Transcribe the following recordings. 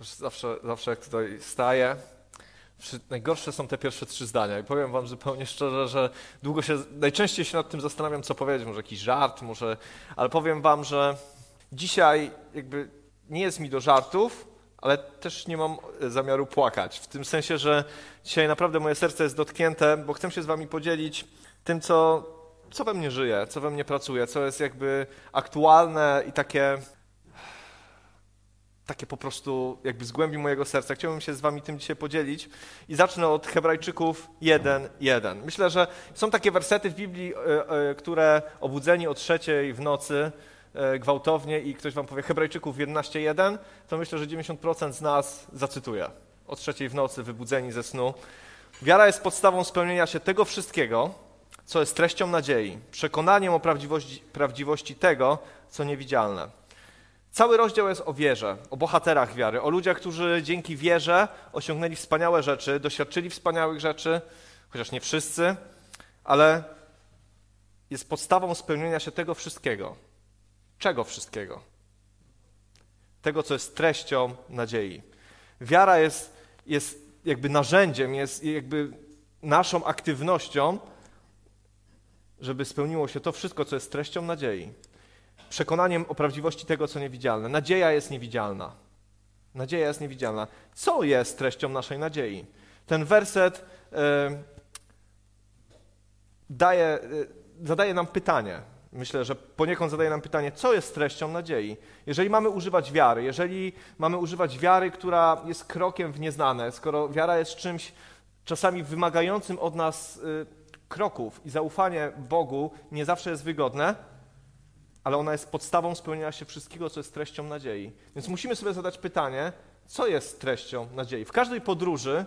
Zawsze, zawsze jak tutaj staję, najgorsze są te pierwsze trzy zdania. I powiem wam zupełnie szczerze, że długo się, najczęściej się nad tym zastanawiam, co powiedzieć. Może jakiś żart, może, ale powiem wam, że dzisiaj jakby nie jest mi do żartów, ale też nie mam zamiaru płakać. W tym sensie, że dzisiaj naprawdę moje serce jest dotknięte, bo chcę się z wami podzielić tym, co, co we mnie żyje, co we mnie pracuje, co jest jakby aktualne i takie takie po prostu jakby z głębi mojego serca. Chciałbym się z wami tym dzisiaj podzielić i zacznę od Hebrajczyków 1:1. Myślę, że są takie wersety w Biblii, e, e, które obudzeni o trzeciej w nocy e, gwałtownie i ktoś wam powie Hebrajczyków 11:1, to myślę, że 90% z nas zacytuje. O trzeciej w nocy wybudzeni ze snu. Wiara jest podstawą spełnienia się tego wszystkiego, co jest treścią nadziei, przekonaniem o prawdziwości, prawdziwości tego, co niewidzialne. Cały rozdział jest o wierze, o bohaterach wiary, o ludziach, którzy dzięki wierze osiągnęli wspaniałe rzeczy, doświadczyli wspaniałych rzeczy, chociaż nie wszyscy, ale jest podstawą spełnienia się tego wszystkiego. Czego wszystkiego? Tego, co jest treścią nadziei. Wiara jest, jest jakby narzędziem, jest jakby naszą aktywnością, żeby spełniło się to wszystko, co jest treścią nadziei przekonaniem o prawdziwości tego, co niewidzialne. Nadzieja jest niewidzialna. Nadzieja jest niewidzialna. Co jest treścią naszej nadziei? Ten werset y, daje, y, zadaje nam pytanie. Myślę, że poniekąd zadaje nam pytanie, co jest treścią nadziei. Jeżeli mamy używać wiary, jeżeli mamy używać wiary, która jest krokiem w nieznane, skoro wiara jest czymś czasami wymagającym od nas y, kroków i zaufanie Bogu nie zawsze jest wygodne, ale ona jest podstawą spełnienia się wszystkiego, co jest treścią nadziei. Więc musimy sobie zadać pytanie, co jest treścią nadziei. W każdej podróży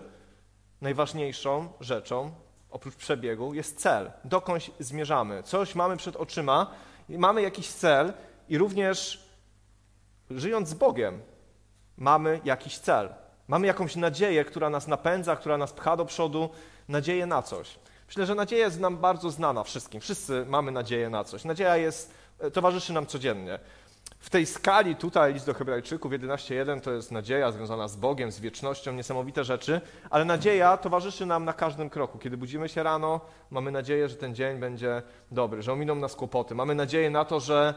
najważniejszą rzeczą, oprócz przebiegu, jest cel. Dokądś zmierzamy. Coś mamy przed oczyma, mamy jakiś cel i również żyjąc z Bogiem mamy jakiś cel. Mamy jakąś nadzieję, która nas napędza, która nas pcha do przodu, nadzieję na coś. Myślę, że nadzieja jest nam bardzo znana wszystkim. Wszyscy mamy nadzieję na coś. Nadzieja jest towarzyszy nam codziennie. W tej skali tutaj list do Hebrajczyków 11.1 to jest nadzieja związana z Bogiem, z wiecznością, niesamowite rzeczy, ale nadzieja towarzyszy nam na każdym kroku. Kiedy budzimy się rano, mamy nadzieję, że ten dzień będzie dobry, że ominą nas kłopoty. Mamy nadzieję na to, że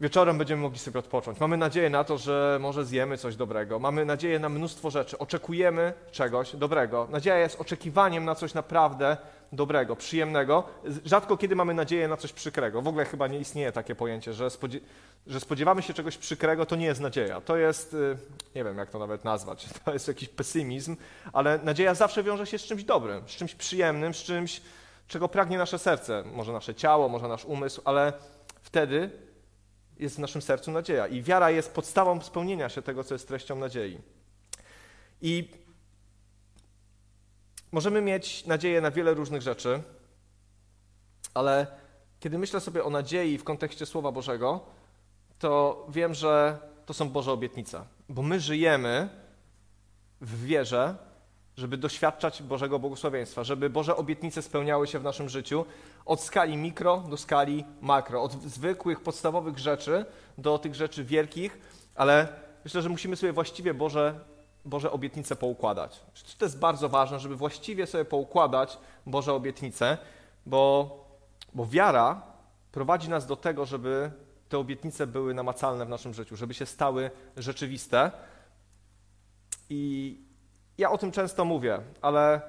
Wieczorem będziemy mogli sobie odpocząć. Mamy nadzieję na to, że może zjemy coś dobrego. Mamy nadzieję na mnóstwo rzeczy. Oczekujemy czegoś dobrego. Nadzieja jest oczekiwaniem na coś naprawdę dobrego, przyjemnego. Rzadko kiedy mamy nadzieję na coś przykrego. W ogóle chyba nie istnieje takie pojęcie, że, spodzie że spodziewamy się czegoś przykrego, to nie jest nadzieja. To jest, y, nie wiem jak to nawet nazwać, to jest jakiś pesymizm, ale nadzieja zawsze wiąże się z czymś dobrym, z czymś przyjemnym, z czymś, czego pragnie nasze serce. Może nasze ciało, może nasz umysł, ale wtedy jest w naszym sercu nadzieja. I wiara jest podstawą spełnienia się tego, co jest treścią nadziei. I możemy mieć nadzieję na wiele różnych rzeczy, ale kiedy myślę sobie o nadziei w kontekście Słowa Bożego, to wiem, że to są Boże obietnice, bo my żyjemy w wierze, żeby doświadczać Bożego błogosławieństwa, żeby Boże obietnice spełniały się w naszym życiu od skali mikro do skali makro, od zwykłych, podstawowych rzeczy do tych rzeczy wielkich, ale myślę, że musimy sobie właściwie Boże, Boże obietnice poukładać. To jest bardzo ważne, żeby właściwie sobie poukładać Boże obietnice, bo, bo wiara prowadzi nas do tego, żeby te obietnice były namacalne w naszym życiu, żeby się stały rzeczywiste. I, ja o tym często mówię, ale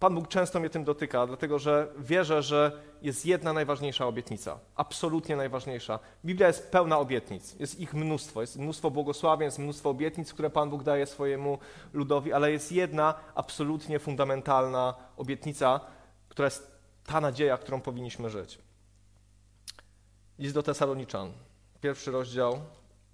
Pan Bóg często mnie tym dotyka, dlatego że wierzę, że jest jedna najważniejsza obietnica, absolutnie najważniejsza. Biblia jest pełna obietnic, jest ich mnóstwo, jest mnóstwo błogosławieństw, mnóstwo obietnic, które Pan Bóg daje swojemu ludowi, ale jest jedna absolutnie fundamentalna obietnica, która jest ta nadzieja, którą powinniśmy żyć. List do Tesaloniczan, pierwszy rozdział,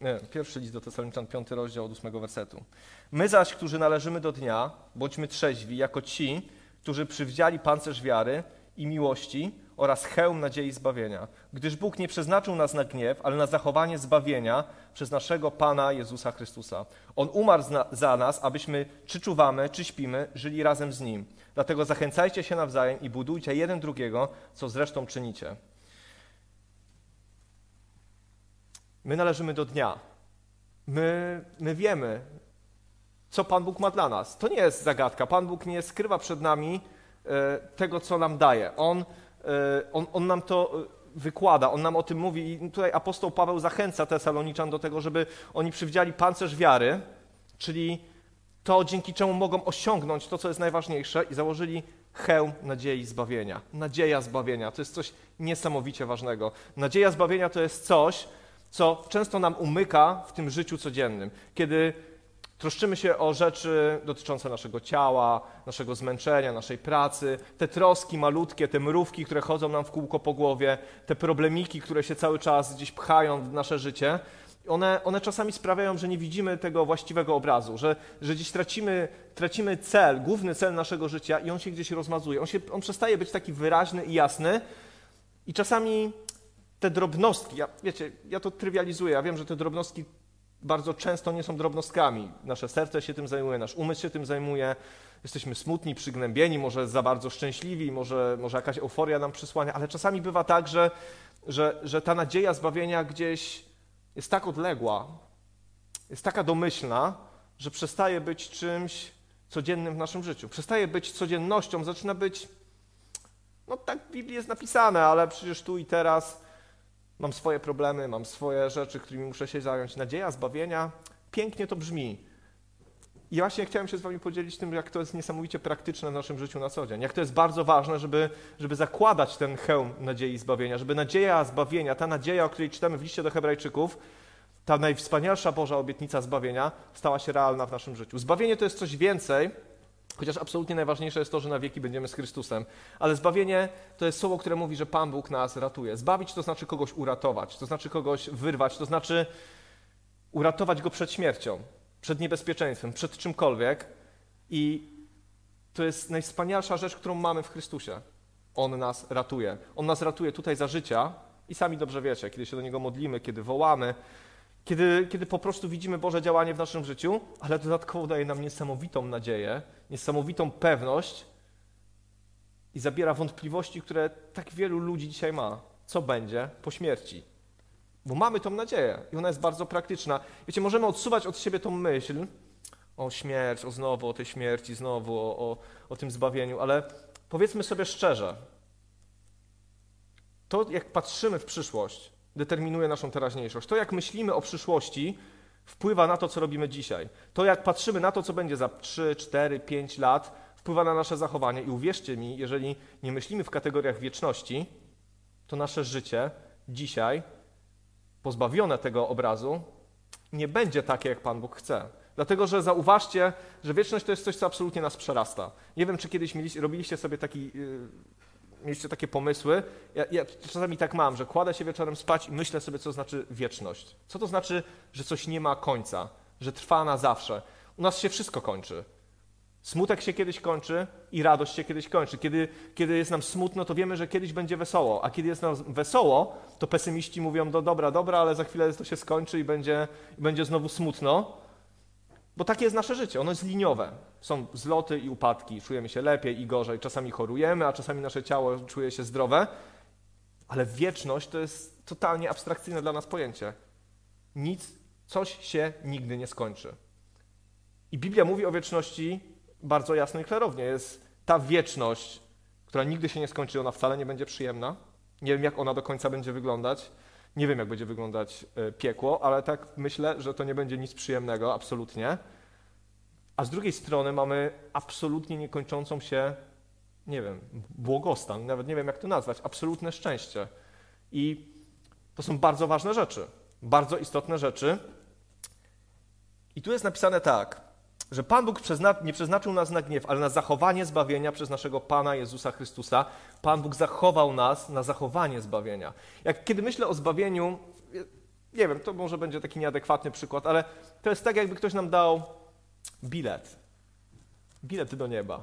nie, pierwszy list do Tesaloniczan, piąty rozdział od ósmego wersetu. My zaś, którzy należymy do dnia, bądźmy trzeźwi, jako ci, którzy przywdziali pancerz wiary i miłości oraz hełm nadziei zbawienia. Gdyż Bóg nie przeznaczył nas na gniew, ale na zachowanie zbawienia przez naszego Pana Jezusa Chrystusa. On umarł za nas, abyśmy czy czuwamy, czy śpimy, żyli razem z Nim. Dlatego zachęcajcie się nawzajem i budujcie jeden drugiego, co zresztą czynicie. My należymy do dnia. My, my wiemy, co Pan Bóg ma dla nas. To nie jest zagadka. Pan Bóg nie skrywa przed nami e, tego, co nam daje. On, e, on, on nam to e, wykłada, on nam o tym mówi i tutaj apostoł Paweł zachęca Tesaloniczan do tego, żeby oni przywdziali pancerz wiary, czyli to, dzięki czemu mogą osiągnąć to, co jest najważniejsze i założyli hełm nadziei zbawienia. Nadzieja zbawienia to jest coś niesamowicie ważnego. Nadzieja zbawienia to jest coś, co często nam umyka w tym życiu codziennym. Kiedy troszczymy się o rzeczy dotyczące naszego ciała, naszego zmęczenia, naszej pracy, te troski malutkie, te mrówki, które chodzą nam w kółko po głowie, te problemiki, które się cały czas gdzieś pchają w nasze życie, one, one czasami sprawiają, że nie widzimy tego właściwego obrazu, że, że gdzieś tracimy, tracimy cel, główny cel naszego życia i on się gdzieś rozmazuje. On, się, on przestaje być taki wyraźny i jasny. I czasami te drobnostki, ja, wiecie, ja to trywializuję, ja wiem, że te drobnostki bardzo często nie są drobnostkami. Nasze serce się tym zajmuje, nasz umysł się tym zajmuje, jesteśmy smutni, przygnębieni, może za bardzo szczęśliwi, może, może jakaś euforia nam przysłania, ale czasami bywa tak, że, że, że ta nadzieja zbawienia gdzieś jest tak odległa, jest taka domyślna, że przestaje być czymś codziennym w naszym życiu. Przestaje być codziennością, zaczyna być, no tak w Biblii jest napisane, ale przecież tu i teraz mam swoje problemy, mam swoje rzeczy, którymi muszę się zająć. Nadzieja zbawienia, pięknie to brzmi. I właśnie chciałem się z Wami podzielić tym, jak to jest niesamowicie praktyczne w naszym życiu na co dzień. Jak to jest bardzo ważne, żeby, żeby zakładać ten hełm nadziei zbawienia, żeby nadzieja zbawienia, ta nadzieja, o której czytamy w liście do Hebrajczyków, ta najwspanialsza Boża obietnica zbawienia, stała się realna w naszym życiu. Zbawienie to jest coś więcej, chociaż absolutnie najważniejsze jest to, że na wieki będziemy z Chrystusem. Ale zbawienie to jest słowo, które mówi, że Pan Bóg nas ratuje. Zbawić to znaczy kogoś uratować, to znaczy kogoś wyrwać, to znaczy uratować go przed śmiercią przed niebezpieczeństwem, przed czymkolwiek. I to jest najwspanialsza rzecz, którą mamy w Chrystusie. On nas ratuje. On nas ratuje tutaj za życia i sami dobrze wiecie, kiedy się do Niego modlimy, kiedy wołamy, kiedy, kiedy po prostu widzimy Boże działanie w naszym życiu, ale dodatkowo daje nam niesamowitą nadzieję, niesamowitą pewność i zabiera wątpliwości, które tak wielu ludzi dzisiaj ma. Co będzie po śmierci? Bo mamy tą nadzieję i ona jest bardzo praktyczna. Wiecie, możemy odsuwać od siebie tą myśl o śmierć, o znowu, o tej śmierci, znowu, o, o, o tym zbawieniu, ale powiedzmy sobie szczerze, to jak patrzymy w przyszłość, determinuje naszą teraźniejszość. To jak myślimy o przyszłości, wpływa na to, co robimy dzisiaj. To jak patrzymy na to, co będzie za 3, 4, 5 lat, wpływa na nasze zachowanie. I uwierzcie mi, jeżeli nie myślimy w kategoriach wieczności, to nasze życie dzisiaj pozbawione tego obrazu, nie będzie takie, jak Pan Bóg chce. Dlatego, że zauważcie, że wieczność to jest coś, co absolutnie nas przerasta. Nie wiem, czy kiedyś mieliście, robiliście sobie taki, yy, mieliście takie pomysły. Ja, ja, czasami tak mam, że kładę się wieczorem spać i myślę sobie, co znaczy wieczność. Co to znaczy, że coś nie ma końca, że trwa na zawsze. U nas się wszystko kończy. Smutek się kiedyś kończy i radość się kiedyś kończy. Kiedy, kiedy jest nam smutno, to wiemy, że kiedyś będzie wesoło, a kiedy jest nam wesoło, to pesymiści mówią, no dobra, dobra, ale za chwilę to się skończy i będzie, i będzie znowu smutno. Bo takie jest nasze życie, ono jest liniowe. Są zloty i upadki, czujemy się lepiej i gorzej, czasami chorujemy, a czasami nasze ciało czuje się zdrowe, ale wieczność to jest totalnie abstrakcyjne dla nas pojęcie. Nic, coś się nigdy nie skończy. I Biblia mówi o wieczności bardzo jasno i klarownie. Jest ta wieczność, która nigdy się nie skończy, ona wcale nie będzie przyjemna. Nie wiem, jak ona do końca będzie wyglądać. Nie wiem, jak będzie wyglądać e, piekło, ale tak myślę, że to nie będzie nic przyjemnego, absolutnie. A z drugiej strony mamy absolutnie niekończącą się, nie wiem, błogostan, nawet nie wiem, jak to nazwać, absolutne szczęście. I to są bardzo ważne rzeczy, bardzo istotne rzeczy. I tu jest napisane tak że Pan Bóg nie przeznaczył nas na gniew, ale na zachowanie zbawienia przez naszego Pana Jezusa Chrystusa. Pan Bóg zachował nas na zachowanie zbawienia. Jak kiedy myślę o zbawieniu, nie wiem, to może będzie taki nieadekwatny przykład, ale to jest tak, jakby ktoś nam dał bilet. Bilet do nieba.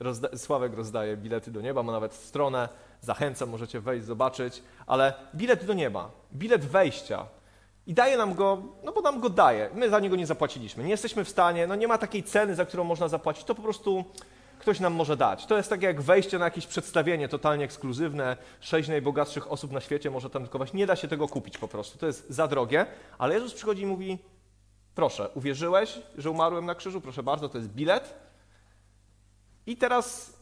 Rozda Sławek rozdaje bilety do nieba, ma nawet stronę, zachęcam, możecie wejść, zobaczyć, ale bilet do nieba, bilet wejścia i daje nam go, no bo nam go daje. My za niego nie zapłaciliśmy. Nie jesteśmy w stanie, no nie ma takiej ceny, za którą można zapłacić. To po prostu ktoś nam może dać. To jest tak jak wejście na jakieś przedstawienie totalnie ekskluzywne. Sześć najbogatszych osób na świecie może tam tankować. Nie da się tego kupić po prostu. To jest za drogie. Ale Jezus przychodzi i mówi, Proszę, uwierzyłeś, że umarłem na krzyżu? Proszę bardzo, to jest bilet. I teraz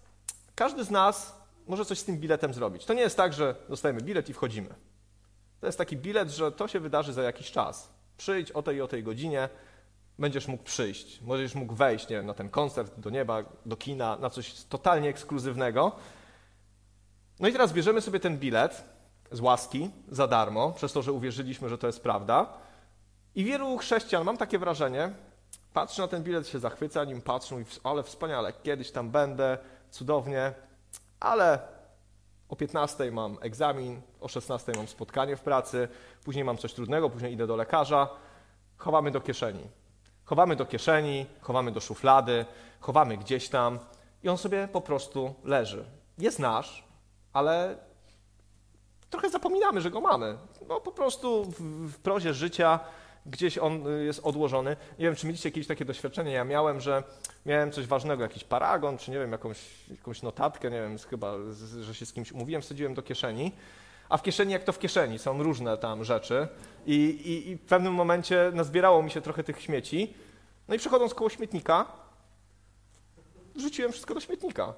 każdy z nas może coś z tym biletem zrobić. To nie jest tak, że dostajemy bilet i wchodzimy. To jest taki bilet, że to się wydarzy za jakiś czas. Przyjdź o tej i o tej godzinie, będziesz mógł przyjść. Możesz mógł wejść nie wiem, na ten koncert, do nieba, do kina, na coś totalnie ekskluzywnego. No i teraz bierzemy sobie ten bilet z łaski za darmo, przez to, że uwierzyliśmy, że to jest prawda. I wielu chrześcijan, mam takie wrażenie, patrzy na ten bilet, się zachwyca nim, patrzą i ale wspaniale, kiedyś tam będę, cudownie, ale o 15 mam egzamin, o 16 mam spotkanie w pracy, później mam coś trudnego, później idę do lekarza. Chowamy do kieszeni. Chowamy do kieszeni, chowamy do szuflady, chowamy gdzieś tam i on sobie po prostu leży. Jest nasz, ale trochę zapominamy, że go mamy. No po prostu w, w prozie życia gdzieś on y, jest odłożony. Nie wiem, czy mieliście jakieś takie doświadczenie. Ja miałem, że miałem coś ważnego, jakiś paragon, czy nie wiem, jakąś, jakąś notatkę, nie wiem, chyba, że się z kimś umówiłem, wsadziłem do kieszeni. A w kieszeni, jak to w kieszeni, są różne tam rzeczy. I, i, i w pewnym momencie nazbierało mi się trochę tych śmieci. No i przechodząc koło śmietnika, rzuciłem wszystko do śmietnika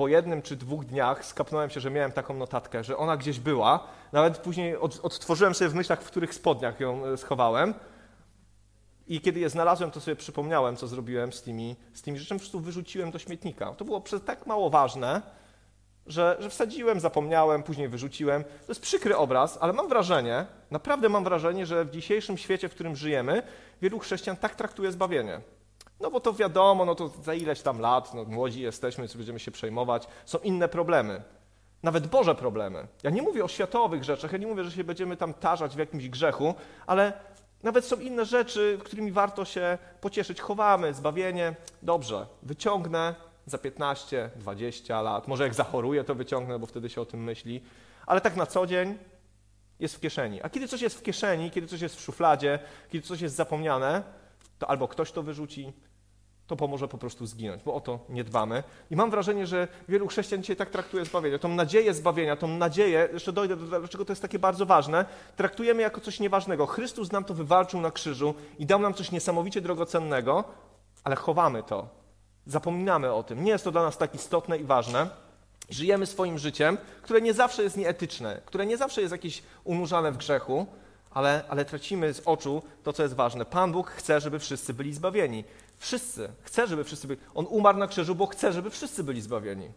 po jednym czy dwóch dniach skapnąłem się, że miałem taką notatkę, że ona gdzieś była. Nawet później od, odtworzyłem sobie w myślach, w których spodniach ją e, schowałem. I kiedy je znalazłem, to sobie przypomniałem, co zrobiłem z tymi, z tymi rzeczami, po prostu wyrzuciłem do śmietnika. To było tak mało ważne, że, że wsadziłem, zapomniałem, później wyrzuciłem. To jest przykry obraz, ale mam wrażenie, naprawdę mam wrażenie, że w dzisiejszym świecie, w którym żyjemy, wielu chrześcijan tak traktuje zbawienie. No bo to wiadomo, no to za ileś tam lat, no młodzi jesteśmy, co będziemy się przejmować. Są inne problemy. Nawet Boże problemy. Ja nie mówię o światowych rzeczach, ja nie mówię, że się będziemy tam tarzać w jakimś grzechu, ale nawet są inne rzeczy, którymi warto się pocieszyć. Chowamy zbawienie. Dobrze, wyciągnę za 15, 20 lat. Może jak zachoruję, to wyciągnę, bo wtedy się o tym myśli. Ale tak na co dzień jest w kieszeni. A kiedy coś jest w kieszeni, kiedy coś jest w szufladzie, kiedy coś jest zapomniane, to albo ktoś to wyrzuci, to pomoże po prostu zginąć, bo o to nie dbamy. I mam wrażenie, że wielu chrześcijan dzisiaj tak traktuje zbawienie. Tą nadzieję zbawienia, tą nadzieję, jeszcze dojdę do dlaczego to jest takie bardzo ważne, traktujemy jako coś nieważnego. Chrystus nam to wywalczył na krzyżu i dał nam coś niesamowicie drogocennego, ale chowamy to. Zapominamy o tym. Nie jest to dla nas tak istotne i ważne. Żyjemy swoim życiem, które nie zawsze jest nieetyczne, które nie zawsze jest jakieś unurzane w grzechu, ale, ale tracimy z oczu to, co jest ważne. Pan Bóg chce, żeby wszyscy byli zbawieni. Wszyscy. Chce, żeby wszyscy byli. On umarł na krzyżu, bo chce, żeby wszyscy byli zbawieni.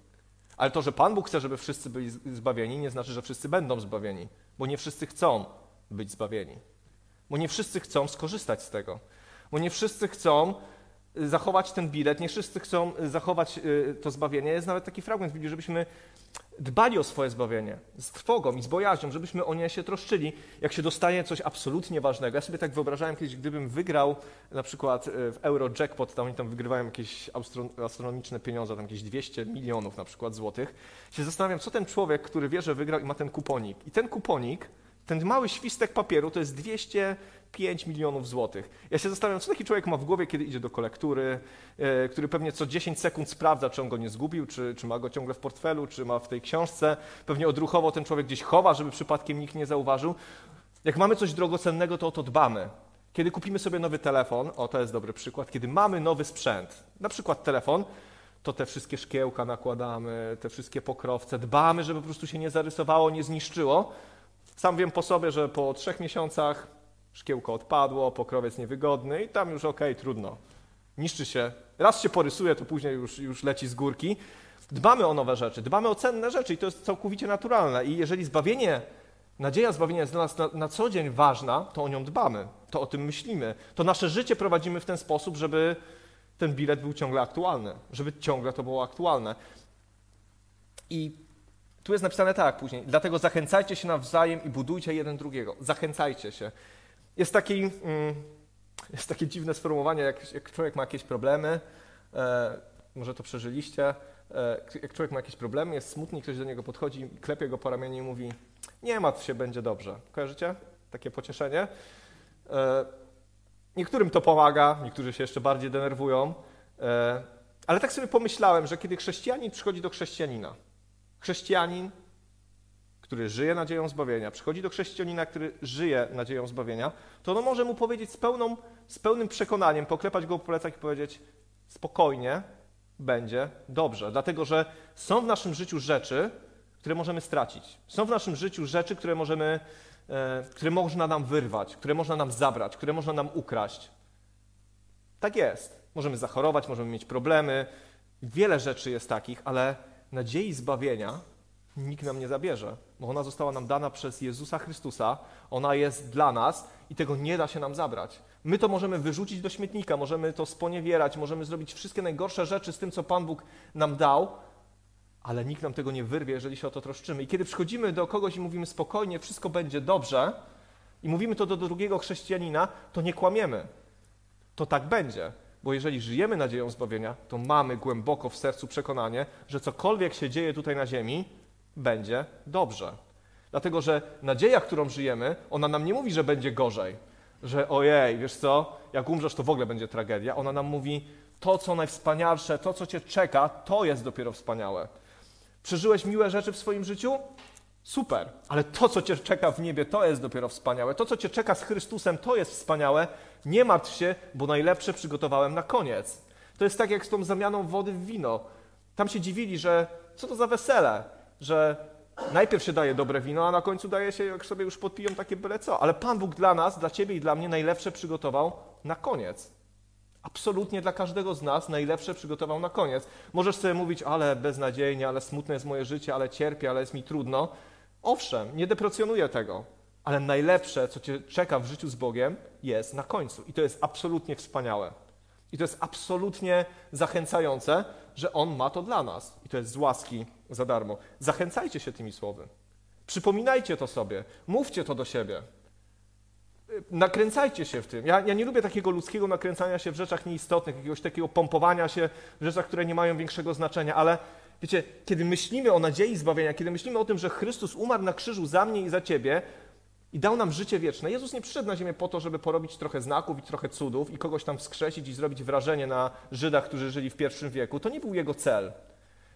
Ale to, że Pan Bóg chce, żeby wszyscy byli zbawieni, nie znaczy, że wszyscy będą zbawieni, bo nie wszyscy chcą być zbawieni. Bo nie wszyscy chcą skorzystać z tego. Bo nie wszyscy chcą zachować ten bilet, nie wszyscy chcą y, zachować y, to zbawienie. Jest nawet taki fragment w Biblii, żebyśmy dbali o swoje zbawienie z trwogą i z bojaźnią, żebyśmy o nie się troszczyli, jak się dostaje coś absolutnie ważnego. Ja sobie tak wyobrażałem kiedyś, gdybym wygrał na przykład e, w Eurojackpot, tam oni tam wygrywają jakieś astronomiczne pieniądze, tam jakieś 200 milionów na przykład złotych, się zastanawiam, co ten człowiek, który wie, że wygrał i ma ten kuponik. I ten kuponik, ten mały świstek papieru to jest 200 5 milionów złotych. Ja się zastanawiam, co taki człowiek ma w głowie, kiedy idzie do kolektury, e, który pewnie co 10 sekund sprawdza, czy on go nie zgubił, czy, czy ma go ciągle w portfelu, czy ma w tej książce. Pewnie odruchowo ten człowiek gdzieś chowa, żeby przypadkiem nikt nie zauważył. Jak mamy coś drogocennego, to o to dbamy. Kiedy kupimy sobie nowy telefon, o to jest dobry przykład, kiedy mamy nowy sprzęt, na przykład telefon, to te wszystkie szkiełka nakładamy, te wszystkie pokrowce, dbamy, żeby po prostu się nie zarysowało, nie zniszczyło. Sam wiem po sobie, że po trzech miesiącach szkiełko odpadło, pokrowiec niewygodny i tam już okej, okay, trudno. Niszczy się. Raz się porysuje, to później już, już leci z górki. Dbamy o nowe rzeczy, dbamy o cenne rzeczy i to jest całkowicie naturalne. I jeżeli zbawienie, nadzieja zbawienia jest dla nas na, na co dzień ważna, to o nią dbamy, to o tym myślimy. To nasze życie prowadzimy w ten sposób, żeby ten bilet był ciągle aktualny, żeby ciągle to było aktualne. I tu jest napisane tak później. Dlatego zachęcajcie się nawzajem i budujcie jeden drugiego. Zachęcajcie się. Jest, taki, mm, jest takie dziwne sformułowanie, jak, jak człowiek ma jakieś problemy, e, może to przeżyliście, e, jak człowiek ma jakieś problemy, jest smutny, ktoś do niego podchodzi, klepie go po ramieniu i mówi nie martw się, będzie dobrze. Kojarzycie? Takie pocieszenie. E, niektórym to pomaga, niektórzy się jeszcze bardziej denerwują, e, ale tak sobie pomyślałem, że kiedy chrześcijanin przychodzi do chrześcijanina, chrześcijanin który żyje nadzieją zbawienia, przychodzi do chrześcijanina, który żyje nadzieją zbawienia, to ono może mu powiedzieć z, pełną, z pełnym przekonaniem, poklepać go po plecach i powiedzieć spokojnie, będzie dobrze. Dlatego, że są w naszym życiu rzeczy, które możemy stracić. Są w naszym życiu rzeczy, które możemy, e, które można nam wyrwać, które można nam zabrać, które można nam ukraść. Tak jest. Możemy zachorować, możemy mieć problemy. Wiele rzeczy jest takich, ale nadziei zbawienia nikt nam nie zabierze, bo ona została nam dana przez Jezusa Chrystusa, ona jest dla nas i tego nie da się nam zabrać. My to możemy wyrzucić do śmietnika, możemy to sponiewierać, możemy zrobić wszystkie najgorsze rzeczy z tym, co Pan Bóg nam dał, ale nikt nam tego nie wyrwie, jeżeli się o to troszczymy. I kiedy przychodzimy do kogoś i mówimy spokojnie, wszystko będzie dobrze, i mówimy to do drugiego chrześcijanina, to nie kłamiemy. To tak będzie. Bo jeżeli żyjemy nadzieją zbawienia, to mamy głęboko w sercu przekonanie, że cokolwiek się dzieje tutaj na ziemi, będzie dobrze. Dlatego, że nadzieja, którą żyjemy, ona nam nie mówi, że będzie gorzej, że ojej, wiesz co, jak umrzesz, to w ogóle będzie tragedia. Ona nam mówi, to, co najwspanialsze, to, co cię czeka, to jest dopiero wspaniałe. Przeżyłeś miłe rzeczy w swoim życiu? Super, ale to, co cię czeka w niebie, to jest dopiero wspaniałe. To, co cię czeka z Chrystusem, to jest wspaniałe. Nie martw się, bo najlepsze przygotowałem na koniec. To jest tak jak z tą zamianą wody w wino. Tam się dziwili, że co to za wesele, że najpierw się daje dobre wino, a na końcu daje się, jak sobie już podpiją, takie byle co. Ale Pan Bóg dla nas, dla ciebie i dla mnie najlepsze przygotował na koniec. Absolutnie dla każdego z nas najlepsze przygotował na koniec. Możesz sobie mówić, ale beznadziejnie, ale smutne jest moje życie, ale cierpię, ale jest mi trudno. Owszem, nie deprecjonuję tego, ale najlepsze, co cię czeka w życiu z Bogiem, jest na końcu. I to jest absolutnie wspaniałe. I to jest absolutnie zachęcające, że On ma to dla nas. I to jest z łaski za darmo. Zachęcajcie się tymi słowy. Przypominajcie to sobie. Mówcie to do siebie. Nakręcajcie się w tym. Ja, ja, nie lubię takiego ludzkiego nakręcania się w rzeczach nieistotnych, jakiegoś takiego pompowania się w rzeczach, które nie mają większego znaczenia, ale wiecie, kiedy myślimy o nadziei zbawienia, kiedy myślimy o tym, że Chrystus umarł na krzyżu za mnie i za ciebie i dał nam życie wieczne, Jezus nie przyszedł na ziemię po to, żeby porobić trochę znaków i trochę cudów i kogoś tam wskrzesić i zrobić wrażenie na Żydach, którzy żyli w pierwszym wieku. To nie był jego cel.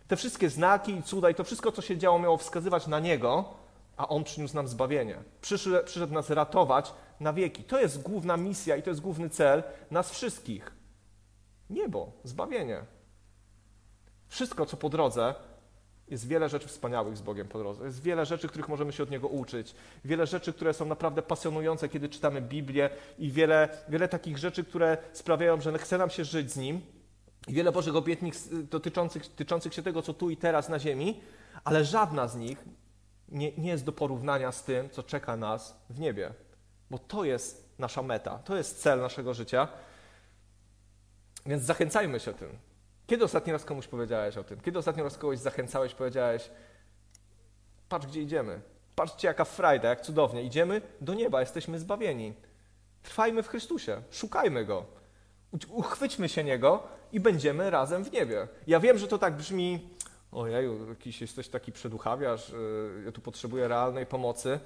Te wszystkie znaki i cuda i to wszystko, co się działo, miało wskazywać na niego, a on przyniósł nam zbawienie. Przyszedł, przyszedł nas ratować na wieki. To jest główna misja i to jest główny cel nas wszystkich. Niebo, zbawienie. Wszystko, co po drodze, jest wiele rzeczy wspaniałych z Bogiem po drodze. Jest wiele rzeczy, których możemy się od Niego uczyć. Wiele rzeczy, które są naprawdę pasjonujące, kiedy czytamy Biblię i wiele, wiele takich rzeczy, które sprawiają, że chce nam się żyć z Nim. I wiele Bożych obietnic dotyczących, dotyczących się tego, co tu i teraz na ziemi, ale żadna z nich nie, nie jest do porównania z tym, co czeka nas w niebie. Bo to jest nasza meta, to jest cel naszego życia. Więc zachęcajmy się tym. Kiedy ostatni raz komuś powiedziałeś o tym? Kiedy ostatni raz kogoś zachęcałeś, powiedziałeś, patrz gdzie idziemy, patrzcie jaka frajda, jak cudownie, idziemy do nieba, jesteśmy zbawieni. Trwajmy w Chrystusie, szukajmy Go, uchwyćmy się Niego i będziemy razem w niebie. Ja wiem, że to tak brzmi, ojeju, jakiś jesteś taki przeduchawiarz, y, ja tu potrzebuję realnej pomocy,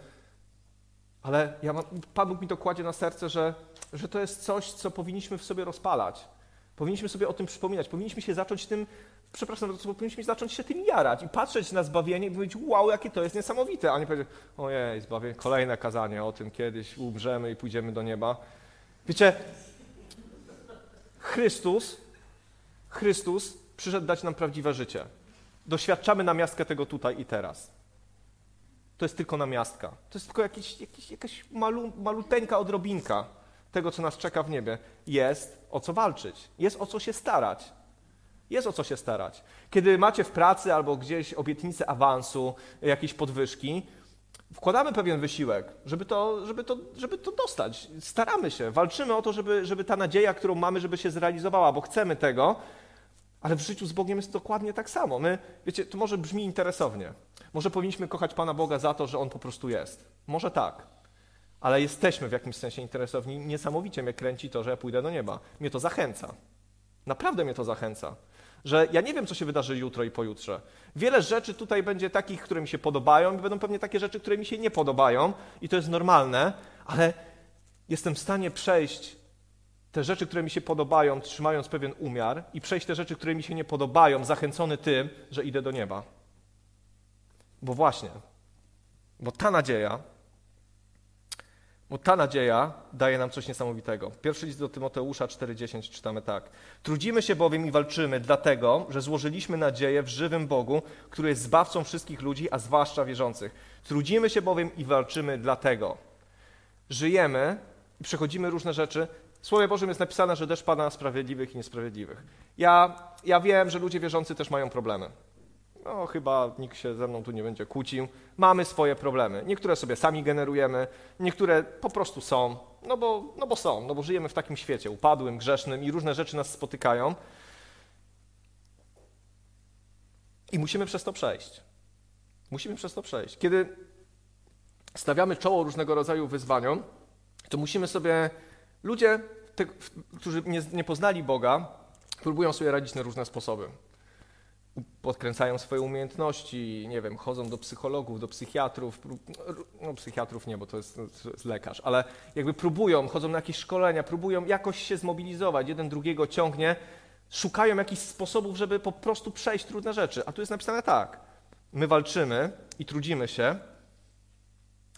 ale ja mam, Pan Bóg mi to kładzie na serce, że, że to jest coś, co powinniśmy w sobie rozpalać. Powinniśmy sobie o tym przypominać. Powinniśmy się zacząć tym, przepraszam, powinniśmy zacząć się tym jarać i patrzeć na zbawienie i powiedzieć, wow, jakie to jest niesamowite. A nie powiedzieć, ojej, zbawienie, kolejne kazanie o tym, kiedyś umrzemy i pójdziemy do nieba. Wiecie, Chrystus, Chrystus przyszedł dać nam prawdziwe życie. Doświadczamy namiastkę tego tutaj i teraz. To jest tylko namiastka. To jest tylko jakiś, jakiś, jakaś malu, maluteńka odrobinka tego, co nas czeka w niebie. Jest o co walczyć, jest o co się starać. Jest o co się starać. Kiedy macie w pracy albo gdzieś obietnicę awansu, jakiejś podwyżki, wkładamy pewien wysiłek, żeby to, żeby to, żeby to dostać. Staramy się, walczymy o to, żeby, żeby ta nadzieja, którą mamy, żeby się zrealizowała, bo chcemy tego, ale w życiu z Bogiem jest dokładnie tak samo. My, wiecie, to może brzmi interesownie. Może powinniśmy kochać Pana Boga za to, że On po prostu jest. Może tak. Ale jesteśmy w jakimś sensie interesowni. Niesamowicie mnie kręci to, że ja pójdę do nieba. Mnie to zachęca. Naprawdę mnie to zachęca. Że ja nie wiem, co się wydarzy jutro i pojutrze. Wiele rzeczy tutaj będzie takich, które mi się podobają, i będą pewnie takie rzeczy, które mi się nie podobają, i to jest normalne, ale jestem w stanie przejść te rzeczy, które mi się podobają, trzymając pewien umiar, i przejść te rzeczy, które mi się nie podobają, zachęcony tym, że idę do nieba. Bo właśnie, Bo ta nadzieja, bo ta nadzieja daje nam coś niesamowitego. Pierwszy list do Tymoteusza 4,10 czytamy tak. Trudzimy się bowiem i walczymy dlatego, że złożyliśmy nadzieję w żywym Bogu, który jest zbawcą wszystkich ludzi, a zwłaszcza wierzących. Trudzimy się bowiem i walczymy dlatego. Żyjemy i przechodzimy różne rzeczy. Słowie Bożym jest napisane, że deszcz pada na sprawiedliwych i niesprawiedliwych. Ja, ja wiem, że ludzie wierzący też mają problemy no chyba nikt się ze mną tu nie będzie kłócił. Mamy swoje problemy. Niektóre sobie sami generujemy, niektóre po prostu są, no bo, no bo są, no bo żyjemy w takim świecie upadłym, grzesznym i różne rzeczy nas spotykają. I musimy przez to przejść. Musimy przez to przejść. Kiedy stawiamy czoło różnego rodzaju wyzwaniom, to musimy sobie, ludzie, te, którzy nie, nie poznali Boga, próbują sobie radzić na różne sposoby podkręcają swoje umiejętności, nie wiem, chodzą do psychologów, do psychiatrów, no psychiatrów nie, bo to jest, to jest, lekarz, ale jakby próbują, chodzą na jakieś szkolenia, próbują jakoś się zmobilizować, jeden drugiego ciągnie, szukają jakichś sposobów, żeby po prostu przejść trudne rzeczy. A tu jest napisane tak, my walczymy i trudzimy się,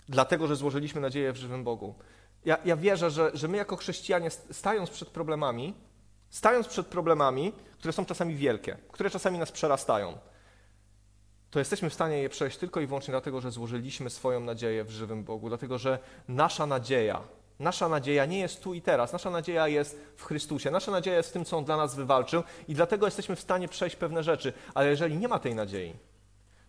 dlatego, że złożyliśmy nadzieję w żywym Bogu. Ja, ja wierzę, że, że my jako chrześcijanie, stając przed problemami, stając przed problemami, które są czasami wielkie, które czasami nas przerastają, to jesteśmy w stanie je przejść tylko i wyłącznie dlatego, że złożyliśmy swoją nadzieję w żywym Bogu, dlatego że nasza nadzieja, nasza nadzieja nie jest tu i teraz, nasza nadzieja jest w Chrystusie, nasza nadzieja jest w tym, co On dla nas wywalczył i dlatego jesteśmy w stanie przejść pewne rzeczy, ale jeżeli nie ma tej nadziei,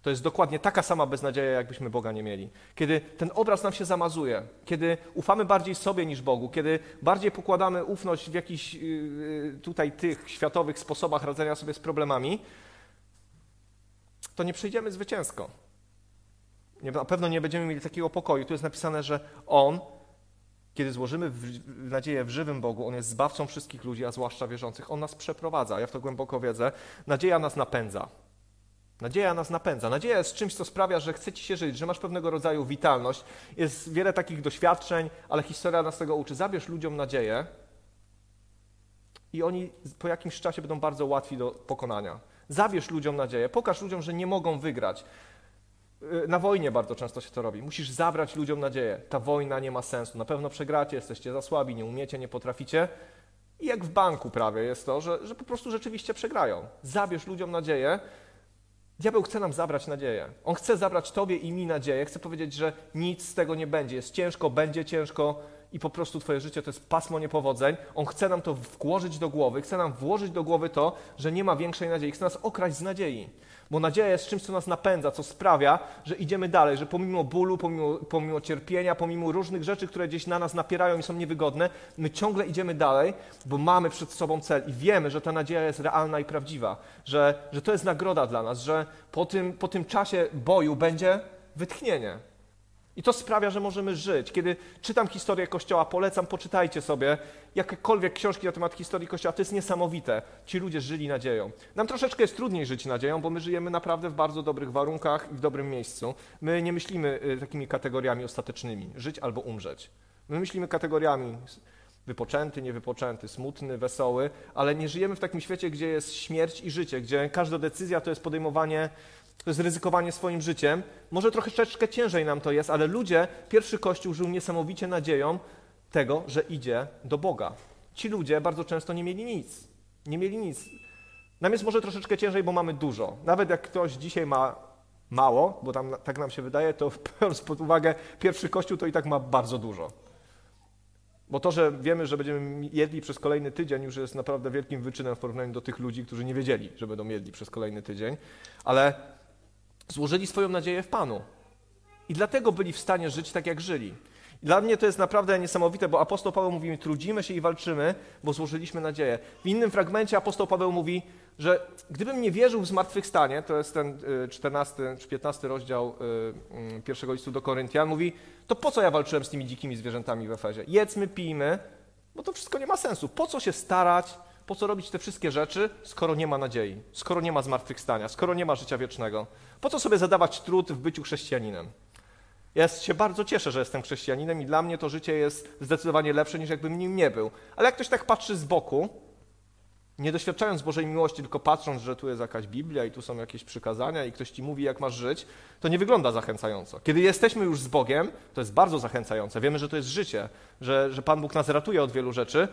to jest dokładnie taka sama beznadzieja, jakbyśmy Boga nie mieli. Kiedy ten obraz nam się zamazuje, kiedy ufamy bardziej sobie niż Bogu, kiedy bardziej pokładamy ufność w jakichś yy, tutaj tych światowych sposobach radzenia sobie z problemami, to nie przejdziemy zwycięsko. Na pewno nie będziemy mieli takiego pokoju. Tu jest napisane, że On, kiedy złożymy nadzieję w żywym Bogu, On jest zbawcą wszystkich ludzi, a zwłaszcza wierzących. On nas przeprowadza. Ja w to głęboko wiedzę. Nadzieja nas napędza. Nadzieja nas napędza. Nadzieja jest czymś, co sprawia, że chce ci się żyć, że masz pewnego rodzaju witalność. Jest wiele takich doświadczeń, ale historia nas tego uczy. Zabierz ludziom nadzieję i oni po jakimś czasie będą bardzo łatwi do pokonania. Zabierz ludziom nadzieję, pokaż ludziom, że nie mogą wygrać. Y, na wojnie bardzo często się to robi. Musisz zabrać ludziom nadzieję. Ta wojna nie ma sensu. Na pewno przegracie, jesteście za słabi, nie umiecie, nie potraficie. I jak w banku prawie jest to, że, że po prostu rzeczywiście przegrają. Zabierz ludziom nadzieję, Diabeł chce nam zabrać nadzieję. On chce zabrać Tobie i mi nadzieję. Chce powiedzieć, że nic z tego nie będzie. Jest ciężko, będzie ciężko i po prostu Twoje życie to jest pasmo niepowodzeń. On chce nam to włożyć do głowy, chce nam włożyć do głowy to, że nie ma większej nadziei. Chce nas okraść z nadziei. Bo nadzieja jest czymś, co nas napędza, co sprawia, że idziemy dalej, że pomimo bólu, pomimo, pomimo cierpienia, pomimo różnych rzeczy, które gdzieś na nas napierają i są niewygodne, my ciągle idziemy dalej, bo mamy przed sobą cel i wiemy, że ta nadzieja jest realna i prawdziwa, że, że to jest nagroda dla nas, że po tym, po tym czasie boju będzie wytchnienie. I to sprawia, że możemy żyć. Kiedy czytam historię Kościoła, polecam, poczytajcie sobie jakiekolwiek książki na temat historii Kościoła. To jest niesamowite. Ci ludzie żyli nadzieją. Nam troszeczkę jest trudniej żyć nadzieją, bo my żyjemy naprawdę w bardzo dobrych warunkach i w dobrym miejscu. My nie myślimy y, takimi kategoriami ostatecznymi. Żyć albo umrzeć. My myślimy kategoriami wypoczęty, niewypoczęty, smutny, wesoły, ale nie żyjemy w takim świecie, gdzie jest śmierć i życie, gdzie każda decyzja to jest podejmowanie to jest ryzykowanie swoim życiem. Może troszeczkę ciężej nam to jest, ale ludzie, pierwszy Kościół żył niesamowicie nadzieją tego, że idzie do Boga. Ci ludzie bardzo często nie mieli nic. Nie mieli nic. Nam jest może troszeczkę ciężej, bo mamy dużo. Nawet jak ktoś dzisiaj ma mało, bo tam tak nam się wydaje, to biorąc pod uwagę pierwszy Kościół, to i tak ma bardzo dużo. Bo to, że wiemy, że będziemy jedli przez kolejny tydzień, już jest naprawdę wielkim wyczynem w porównaniu do tych ludzi, którzy nie wiedzieli, że będą jedli przez kolejny tydzień. Ale złożyli swoją nadzieję w Panu. I dlatego byli w stanie żyć tak, jak żyli. Dla mnie to jest naprawdę niesamowite, bo apostoł Paweł mówi, trudzimy się i walczymy, bo złożyliśmy nadzieję. W innym fragmencie apostoł Paweł mówi, że gdybym nie wierzył w zmartwychwstanie, to jest ten 14 y, czy 15 rozdział y, mm, pierwszego listu do Koryntian, mówi, to po co ja walczyłem z tymi dzikimi zwierzętami w Efezie? Jedzmy, pijmy, bo to wszystko nie ma sensu. Po co się starać, po co robić te wszystkie rzeczy, skoro nie ma nadziei, skoro nie ma zmartwychwstania, skoro nie ma życia wiecznego? Po co sobie zadawać trud w byciu chrześcijaninem? Ja się bardzo cieszę, że jestem chrześcijaninem i dla mnie to życie jest zdecydowanie lepsze niż jakbym nim nie był. Ale jak ktoś tak patrzy z boku, Nie doświadczając Bożej miłości, tylko patrząc, że tu jest jakaś Biblia i tu są jakieś przykazania i ktoś ci mówi, jak masz żyć, to nie wygląda zachęcająco. Kiedy jesteśmy już z Bogiem, to jest bardzo zachęcające. Wiemy, że to jest życie, że, że Pan Bóg nas ratuje od wielu rzeczy,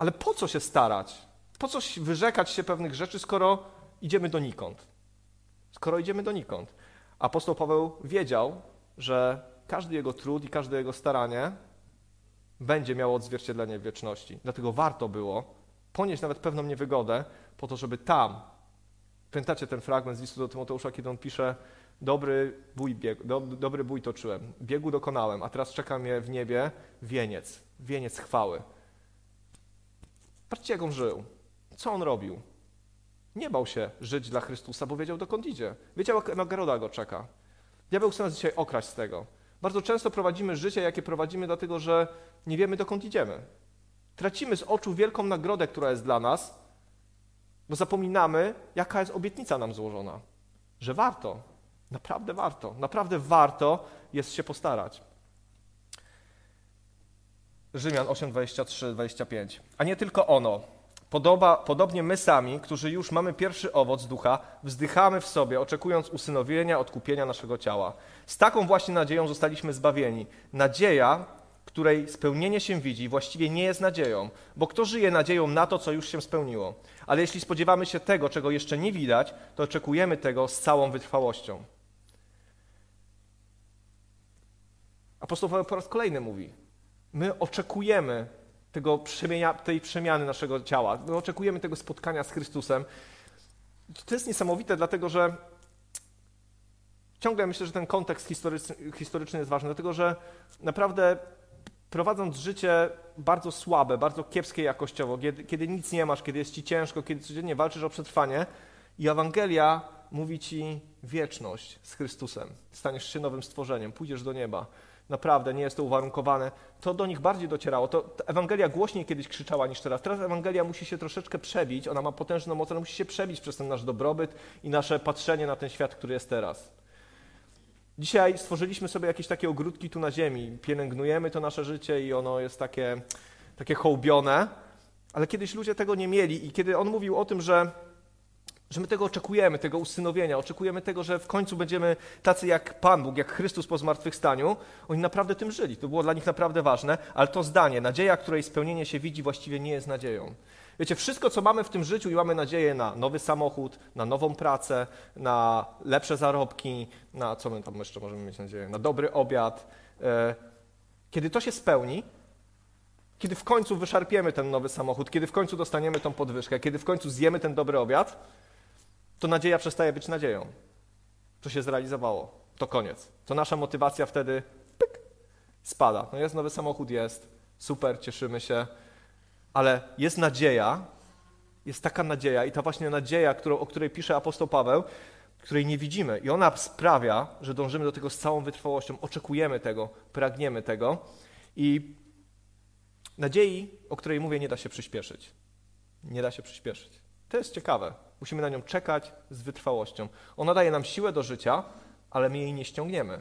ale po co się starać? Po co wyrzekać się pewnych rzeczy, skoro idziemy donikąd? Skoro idziemy donikąd. Apostoł Paweł wiedział, że każdy jego trud i każde jego staranie będzie miało odzwierciedlenie w wieczności. Dlatego warto było ponieść nawet pewną niewygodę po to, żeby tam, pamiętacie ten fragment z listu do Tymoteusza, kiedy on pisze dobry bój, bieg, do, dobry bój toczyłem, biegu dokonałem, a teraz czeka mnie w niebie wieniec, wieniec chwały. Patrzcie, jak on żył. Co on robił? Nie bał się żyć dla Chrystusa, bo wiedział, dokąd idzie. Wiedział, jak nagroda go czeka. Diabeł chce nas dzisiaj okraść z tego. Bardzo często prowadzimy życie, jakie prowadzimy, dlatego że nie wiemy, dokąd idziemy. Tracimy z oczu wielką nagrodę, która jest dla nas, bo zapominamy, jaka jest obietnica nam złożona. Że warto, naprawdę warto, naprawdę warto jest się postarać. Rzymian 8, 23, 25. A nie tylko ono. Podoba, podobnie my sami, którzy już mamy pierwszy owoc ducha, wzdychamy w sobie, oczekując usynowienia, odkupienia naszego ciała. Z taką właśnie nadzieją zostaliśmy zbawieni. Nadzieja, której spełnienie się widzi, właściwie nie jest nadzieją, bo kto żyje nadzieją na to, co już się spełniło? Ale jeśli spodziewamy się tego, czego jeszcze nie widać, to oczekujemy tego z całą wytrwałością. Apostoł po raz kolejny mówi: My oczekujemy tego przemienia, tej przemiany naszego ciała, my oczekujemy tego spotkania z Chrystusem. To jest niesamowite, dlatego że ciągle myślę, że ten kontekst historyczny, historyczny jest ważny, dlatego że naprawdę prowadząc życie bardzo słabe, bardzo kiepskie jakościowo, kiedy, kiedy, nic nie masz, kiedy jest ci ciężko, kiedy codziennie walczysz o przetrwanie i Ewangelia mówi ci wieczność z Chrystusem. Staniesz się nowym stworzeniem, pójdziesz do nieba. Naprawdę nie jest to uwarunkowane. To do nich bardziej docierało. To, Ewangelia głośniej kiedyś krzyczała niż teraz. Teraz Ewangelia musi się troszeczkę przebić. Ona ma potężną moc, ale musi się przebić przez ten nasz dobrobyt i nasze patrzenie na ten świat, który jest teraz. Dzisiaj stworzyliśmy sobie jakieś takie ogródki tu na ziemi, pielęgnujemy to nasze życie i ono jest takie, takie hołbione, ale kiedyś ludzie tego nie mieli i kiedy on mówił o tym, że, że my tego oczekujemy, tego usynowienia, oczekujemy tego, że w końcu będziemy tacy jak Pan Bóg, jak Chrystus po zmartwychwstaniu, oni naprawdę tym żyli. To było dla nich naprawdę ważne, ale to zdanie, nadzieja, której spełnienie się widzi, właściwie nie jest nadzieją. Wiecie, wszystko, co mamy w tym życiu i mamy nadzieję na nowy samochód, na nową pracę, na lepsze zarobki, na co my tam jeszcze możemy mieć nadzieję, na dobry obiad. E, kiedy to się spełni, kiedy w końcu wyszarpiemy ten nowy samochód, kiedy w końcu dostaniemy tą podwyżkę, kiedy w końcu zjemy ten dobry obiad, to nadzieja przestaje być nadzieją. To się zrealizowało. To koniec. To nasza motywacja wtedy pyk, spada. No jest nowy samochód, jest, super, cieszymy się, ale jest nadzieja, jest taka nadzieja i ta właśnie nadzieja, którą, o której pisze apostoł Paweł, której nie widzimy. I ona sprawia, że dążymy do tego z całą wytrwałością, oczekujemy tego, pragniemy tego. I nadziei, o której mówię, nie da się przyspieszyć. Nie da się przyspieszyć. To jest ciekawe. Musimy na nią czekać z wytrwałością. Ona daje nam siłę do życia, ale my jej nie ściągniemy.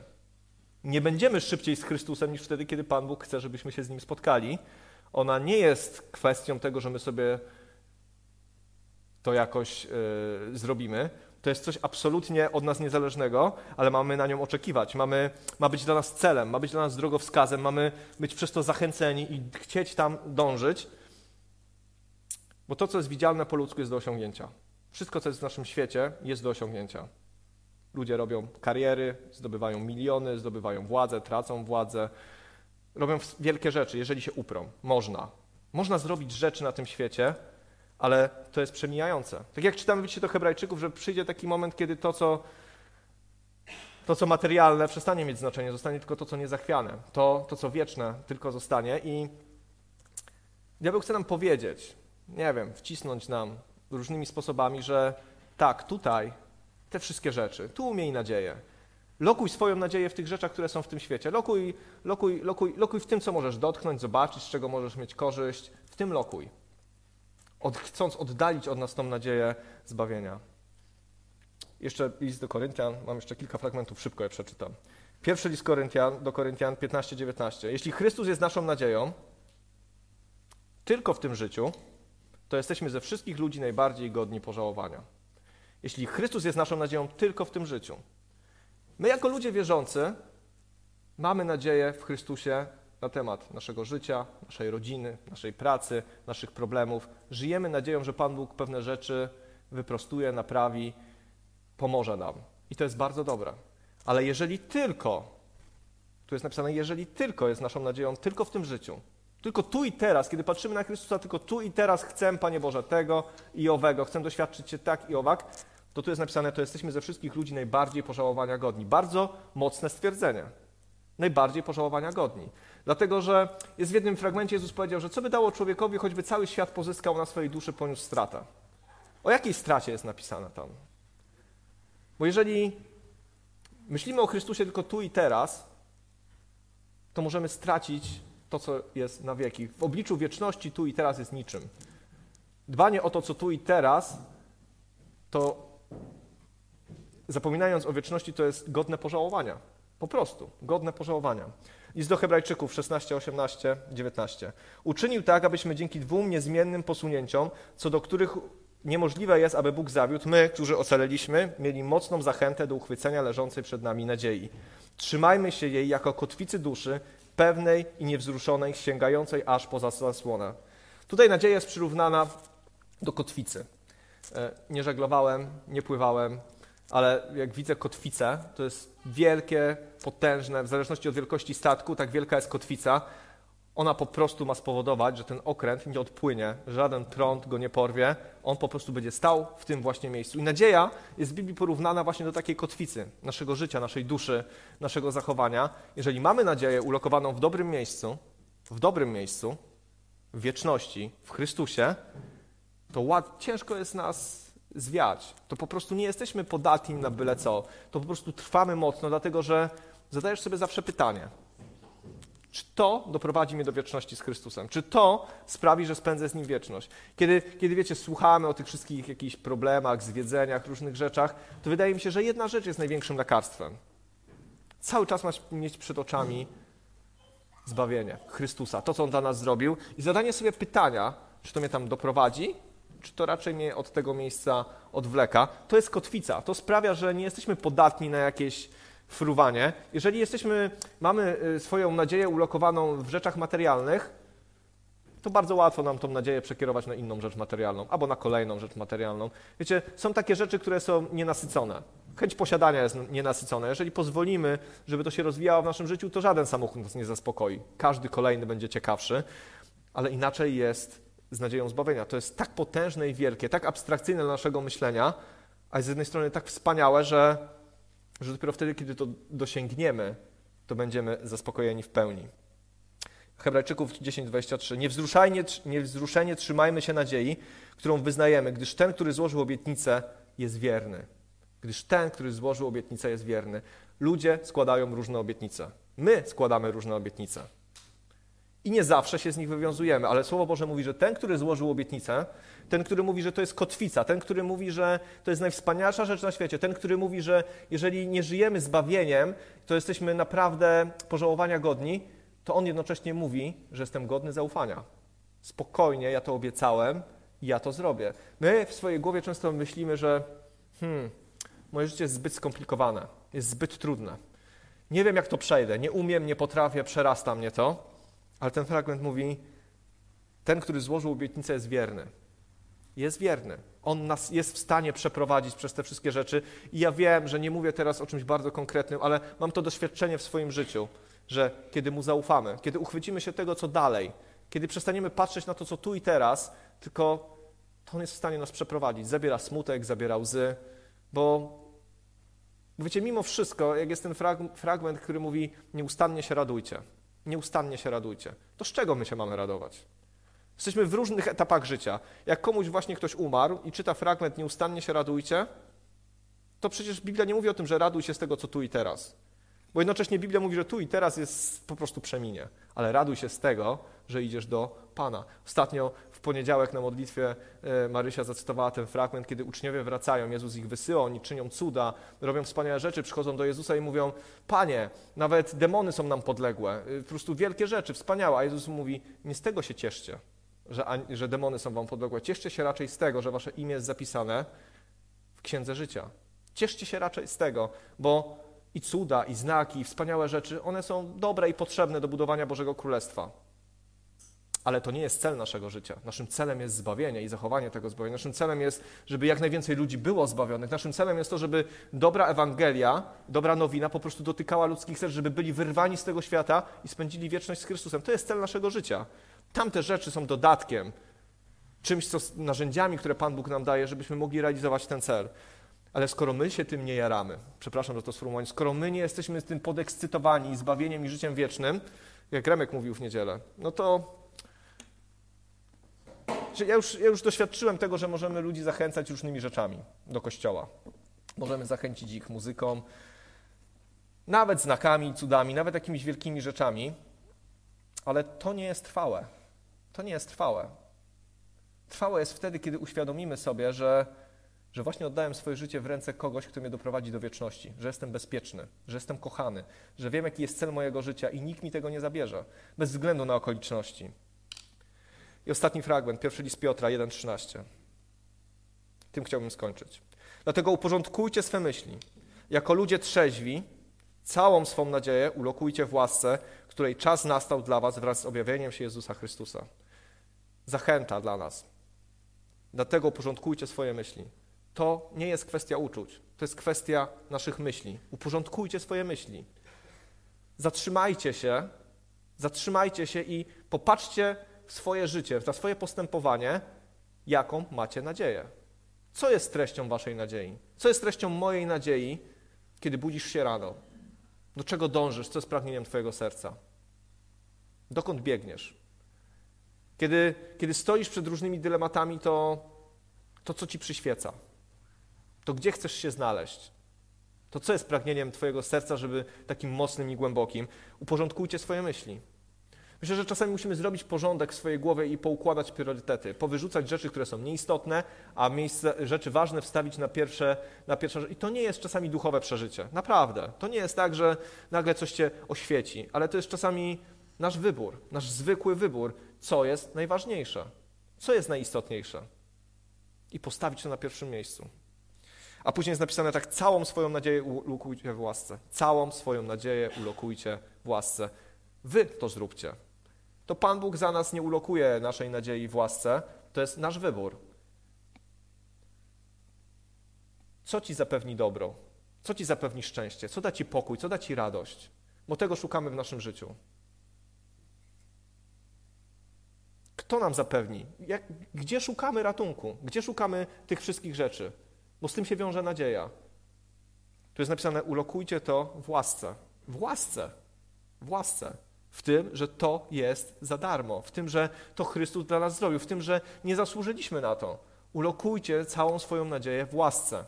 Nie będziemy szybciej z Chrystusem niż wtedy, kiedy Pan Bóg chce, żebyśmy się z Nim spotkali, ona nie jest kwestią tego, że my sobie to jakoś yy, zrobimy. To jest coś absolutnie od nas niezależnego, ale mamy na nią oczekiwać. Mamy, ma być dla nas celem, ma być dla nas drogowskazem, mamy być przez to zachęceni i chcieć tam dążyć. Bo to, co jest widzialne po ludzku, jest do osiągnięcia. Wszystko, co jest w naszym świecie, jest do osiągnięcia. Ludzie robią kariery, zdobywają miliony, zdobywają władzę, tracą władzę, robią wielkie rzeczy, jeżeli się uprą. Można. Można zrobić rzeczy na tym świecie, ale to jest przemijające. Tak jak czytamy w do Hebrajczyków, że przyjdzie taki moment, kiedy to, co, to, co materialne, przestanie mieć znaczenie, zostanie tylko to, co niezachwiane. To, to, co wieczne, tylko zostanie. I diabeł chce nam powiedzieć, nie wiem, wcisnąć nam różnymi sposobami, że tak, tutaj te wszystkie rzeczy, tu miej nadzieję, Lokuj swoją nadzieję w tych rzeczach, które są w tym świecie. Lokuj, lokuj, lokuj, lokuj w tym, co możesz dotknąć, zobaczyć, z czego możesz mieć korzyść. W tym lokuj. Od, chcąc oddalić od nas tą nadzieję zbawienia. Jeszcze list do Koryntian, mam jeszcze kilka fragmentów, szybko je przeczytam. Pierwszy list Koryntian, do Koryntian 15-19. Jeśli Chrystus jest naszą nadzieją, tylko w tym życiu, to jesteśmy ze wszystkich ludzi najbardziej godni pożałowania. Jeśli Chrystus jest naszą nadzieją tylko w tym życiu. My, jako ludzie wierzący, mamy nadzieję w Chrystusie na temat naszego życia, naszej rodziny, naszej pracy, naszych problemów. Żyjemy nadzieją, że Pan Bóg pewne rzeczy wyprostuje, naprawi, pomoże nam. I to jest bardzo dobre. Ale jeżeli tylko, tu jest napisane, jeżeli tylko jest naszą nadzieją, tylko w tym życiu, tylko tu i teraz, kiedy patrzymy na Chrystusa, tylko tu i teraz chcę, Panie Boże, tego i owego, chcę doświadczyć Cię tak i owak, to tu jest napisane, to jesteśmy ze wszystkich ludzi najbardziej pożałowania godni. Bardzo mocne stwierdzenie. Najbardziej pożałowania godni. Dlatego, że jest w jednym fragmencie Jezus powiedział, że co by dało człowiekowi, choćby cały świat pozyskał na swojej duszy, poniósł stratę. O jakiej stracie jest napisane tam? Bo jeżeli myślimy o Chrystusie tylko tu i teraz, to możemy stracić to, co jest na wieki. W obliczu wieczności tu i teraz jest niczym. Dbanie o to, co tu i teraz, to zapominając o wieczności, to jest godne pożałowania. Po prostu, godne pożałowania. List do Hebrajczyków 16, 18, 19. Uczynił tak, abyśmy dzięki dwóm niezmiennym posunięciom, co do których niemożliwe jest, aby Bóg zawiódł, my, którzy ocaleliśmy, mieli mocną zachętę do uchwycenia leżącej przed nami nadziei. Trzymajmy się jej jako kotwicy duszy, pewnej i niewzruszonej, sięgającej aż poza zasłonę. Tutaj nadzieja jest przyrównana do kotwicy. E, nie żeglowałem, nie pływałem, ale jak widzę kotwicę, to jest wielkie, potężne, w zależności od wielkości statku, tak wielka jest kotwica. Ona po prostu ma spowodować, że ten okręt nie odpłynie, żaden prąd go nie porwie, on po prostu będzie stał w tym właśnie miejscu. I nadzieja jest w Biblii porównana właśnie do takiej kotwicy naszego życia, naszej duszy, naszego zachowania. Jeżeli mamy nadzieję ulokowaną w dobrym miejscu, w dobrym miejscu, w wieczności, w Chrystusie, to ład, ciężko jest nas zwiać. To po prostu nie jesteśmy podatni na byle co. To po prostu trwamy mocno, dlatego że zadajesz sobie zawsze pytanie. Czy to doprowadzi mnie do wieczności z Chrystusem? Czy to sprawi, że spędzę z Nim wieczność? Kiedy, kiedy wiecie, słuchamy o tych wszystkich jakichś problemach, zwiedzeniach, różnych rzeczach, to wydaje mi się, że jedna rzecz jest największym lekarstwem. Cały czas masz mieć przed oczami zbawienie Chrystusa, to, co On dla nas zrobił i zadanie sobie pytania, czy to mnie tam doprowadzi, czy to raczej mnie od tego miejsca odwleka. To jest kotwica. To sprawia, że nie jesteśmy podatni na jakieś fruwanie. Jeżeli jesteśmy, mamy y, swoją nadzieję ulokowaną w rzeczach materialnych, to bardzo łatwo nam tą nadzieję przekierować na inną rzecz materialną albo na kolejną rzecz materialną. Wiecie, są takie rzeczy, które są nienasycone. Chęć posiadania jest nienasycona. Jeżeli pozwolimy, żeby to się rozwijało w naszym życiu, to żaden samochód nas nie zaspokoi. Każdy kolejny będzie ciekawszy, ale inaczej jest z nadzieją zbawienia. To jest tak potężne i wielkie, tak abstrakcyjne dla naszego myślenia, a z jednej strony tak wspaniałe, że, że dopiero wtedy, kiedy to dosięgniemy, to będziemy zaspokojeni w pełni. Hebrajczyków 10:23 niewzruszenie, niewzruszenie trzymajmy się nadziei, którą wyznajemy, gdyż ten, który złożył obietnicę, jest wierny. Gdyż ten, który złożył obietnicę, jest wierny. Ludzie składają różne obietnice. My składamy różne obietnice. I nie zawsze się z nich wywiązujemy, ale Słowo Boże mówi, że ten, który złożył obietnicę, ten, który mówi, że to jest kotwica, ten, który mówi, że to jest najwspanialsza rzecz na świecie, ten, który mówi, że jeżeli nie żyjemy zbawieniem, to jesteśmy naprawdę pożałowania godni, to on jednocześnie mówi, że jestem godny zaufania. Spokojnie, ja to obiecałem ja to zrobię. My w swojej głowie często myślimy, że hmm, moje życie jest zbyt skomplikowane, jest zbyt trudne. Nie wiem, jak to przejdę, nie umiem, nie potrafię, przerasta mnie to. Ale ten fragment mówi, ten, który złożył obietnicę, jest wierny. Jest wierny. On nas jest w stanie przeprowadzić przez te wszystkie rzeczy. I ja wiem, że nie mówię teraz o czymś bardzo konkretnym, ale mam to doświadczenie w swoim życiu, że kiedy mu zaufamy, kiedy uchwycimy się tego, co dalej, kiedy przestaniemy patrzeć na to, co tu i teraz, tylko to on jest w stanie nas przeprowadzić. Zabiera smutek, zabiera łzy, bo wiecie, mimo wszystko, jak jest ten fragment, który mówi, nieustannie się radujcie nieustannie się radujcie. To z czego my się mamy radować? Jesteśmy w różnych etapach życia. Jak komuś właśnie ktoś umarł i czyta fragment nieustannie się radujcie, to przecież Biblia nie mówi o tym, że raduj się z tego, co tu i teraz. Bo jednocześnie Biblia mówi, że tu i teraz jest po prostu przeminie, ale raduj się z tego, że idziesz do Pana. Ostatnio w poniedziałek na modlitwie e, Marysia zacytowała ten fragment, kiedy uczniowie wracają, Jezus ich wysyła, oni czynią cuda, robią wspaniałe rzeczy, przychodzą do Jezusa i mówią, Panie, nawet demony są nam podległe, e, po prostu wielkie rzeczy, wspaniałe. A Jezus mówi, nie z tego się cieszcie, że, że demony są wam podległe. Cieszcie się raczej z tego, że wasze imię jest zapisane w Księdze Życia. Cieszcie się raczej z tego, bo i cuda, i znaki, i wspaniałe rzeczy, one są dobre i potrzebne do budowania Bożego Królestwa. Ale to nie jest cel naszego życia. Naszym celem jest zbawienie i zachowanie tego zbawienia. Naszym celem jest, żeby jak najwięcej ludzi było zbawionych. Naszym celem jest to, żeby dobra Ewangelia, dobra nowina po prostu dotykała ludzkich serc, żeby byli wyrwani z tego świata i spędzili wieczność z Chrystusem. To jest cel naszego życia. Tamte rzeczy są dodatkiem, czymś, co narzędziami, które Pan Bóg nam daje, żebyśmy mogli realizować ten cel. Ale skoro my się tym nie jaramy, przepraszam za to sformułowanie, skoro my nie jesteśmy tym podekscytowani zbawieniem i życiem wiecznym, jak Remek mówił w niedzielę, no to ja już, ja już doświadczyłem tego, że możemy ludzi zachęcać różnymi rzeczami do kościoła. Możemy zachęcić ich muzyką, nawet znakami, cudami, nawet jakimiś wielkimi rzeczami, ale to nie jest trwałe. To nie jest trwałe. Trwałe jest wtedy, kiedy uświadomimy sobie, że, że właśnie oddałem swoje życie w ręce kogoś, kto mnie doprowadzi do wieczności, że jestem bezpieczny, że jestem kochany, że wiem, jaki jest cel mojego życia i nikt mi tego nie zabierze, bez względu na okoliczności. I ostatni fragment, pierwszy list Piotra 1,13. Tym chciałbym skończyć. Dlatego uporządkujcie swe myśli. Jako ludzie trzeźwi, całą swą nadzieję ulokujcie w łasce, której czas nastał dla was wraz z objawieniem się Jezusa Chrystusa. Zachęta dla nas. Dlatego uporządkujcie swoje myśli. To nie jest kwestia uczuć, to jest kwestia naszych myśli. Uporządkujcie swoje myśli. Zatrzymajcie się, zatrzymajcie się i popatrzcie swoje życie, na swoje postępowanie, jaką macie nadzieję. Co jest treścią waszej nadziei? Co jest treścią mojej nadziei, kiedy budzisz się rano? Do czego dążysz? Co jest pragnieniem twojego serca? Dokąd biegniesz? Kiedy, kiedy stoisz przed różnymi dylematami, to, to co ci przyświeca? To gdzie chcesz się znaleźć? To co jest pragnieniem twojego serca, żeby takim mocnym i głębokim? Uporządkujcie swoje myśli. Myślę, że czasami musimy zrobić porządek w swojej głowie i poukładać priorytety, powyrzucać rzeczy, które są nieistotne, a miejsce, rzeczy ważne wstawić na pierwsze, na pierwsze. I to nie jest czasami duchowe przeżycie. Naprawdę. To nie jest tak, że nagle coś cię oświeci, ale to jest czasami nasz wybór, nasz zwykły wybór, co jest najważniejsze, co jest najistotniejsze. I postawić to na pierwszym miejscu. A później jest napisane tak, całą swoją nadzieję ulokujcie w łasce. Całą swoją nadzieję ulokujcie w łasce. Wy to zróbcie to Pan Bóg za nas nie ulokuje naszej nadziei w łasce, to jest nasz wybór. Co ci zapewni dobro? Co ci zapewni szczęście? Co da ci pokój? Co da ci radość? Bo tego szukamy w naszym życiu. Kto nam zapewni? Jak, gdzie szukamy ratunku? Gdzie szukamy tych wszystkich rzeczy? Bo z tym się wiąże nadzieja. Tu jest napisane: ulokujcie to w łasce. W łasce. W łasce w tym, że to jest za darmo, w tym, że to Chrystus dla nas zrobił, w tym, że nie zasłużyliśmy na to. Ulokujcie całą swoją nadzieję w łasce.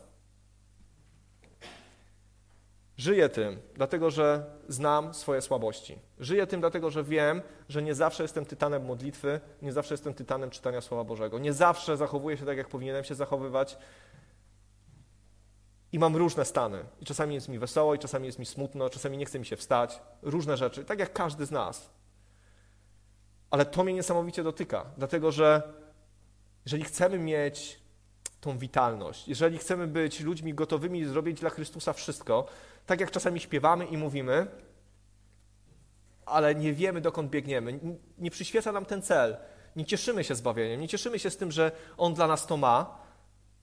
Żyję tym, dlatego że znam swoje słabości. Żyję tym, dlatego że wiem, że nie zawsze jestem tytanem modlitwy, nie zawsze jestem tytanem czytania Słowa Bożego. Nie zawsze zachowuję się tak, jak powinienem się zachowywać. I mam różne stany. I czasami jest mi wesoło, i czasami jest mi smutno, czasami nie chce mi się wstać. Różne rzeczy, tak jak każdy z nas. Ale to mnie niesamowicie dotyka, dlatego że jeżeli chcemy mieć tą witalność, jeżeli chcemy być ludźmi gotowymi zrobić dla Chrystusa wszystko, tak jak czasami śpiewamy i mówimy, ale nie wiemy, dokąd biegniemy, nie przyświeca nam ten cel, nie cieszymy się zbawieniem, nie cieszymy się z tym, że On dla nas to ma,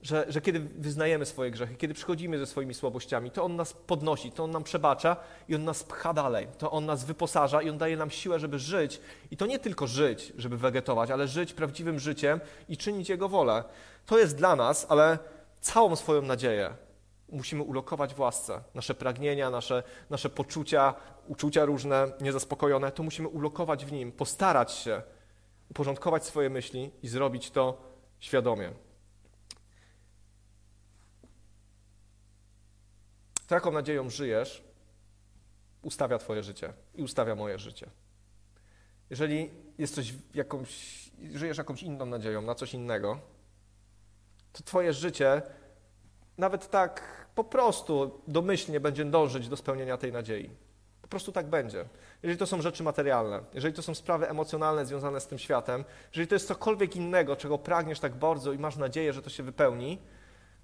że, że kiedy wyznajemy swoje grzechy, kiedy przychodzimy ze swoimi słabościami, to On nas podnosi, to On nam przebacza i On nas pcha dalej, to On nas wyposaża i On daje nam siłę, żeby żyć. I to nie tylko żyć, żeby wegetować, ale żyć prawdziwym życiem i czynić Jego wolę. To jest dla nas, ale całą swoją nadzieję musimy ulokować w łasce. Nasze pragnienia, nasze, nasze poczucia, uczucia różne, niezaspokojone, to musimy ulokować w Nim, postarać się uporządkować swoje myśli i zrobić to świadomie. To, jaką nadzieją żyjesz, ustawia Twoje życie i ustawia moje życie. Jeżeli jesteś jakąś, żyjesz jakąś inną nadzieją na coś innego, to Twoje życie nawet tak po prostu domyślnie będzie dążyć do spełnienia tej nadziei. Po prostu tak będzie. Jeżeli to są rzeczy materialne, jeżeli to są sprawy emocjonalne związane z tym światem, jeżeli to jest cokolwiek innego, czego pragniesz tak bardzo i masz nadzieję, że to się wypełni,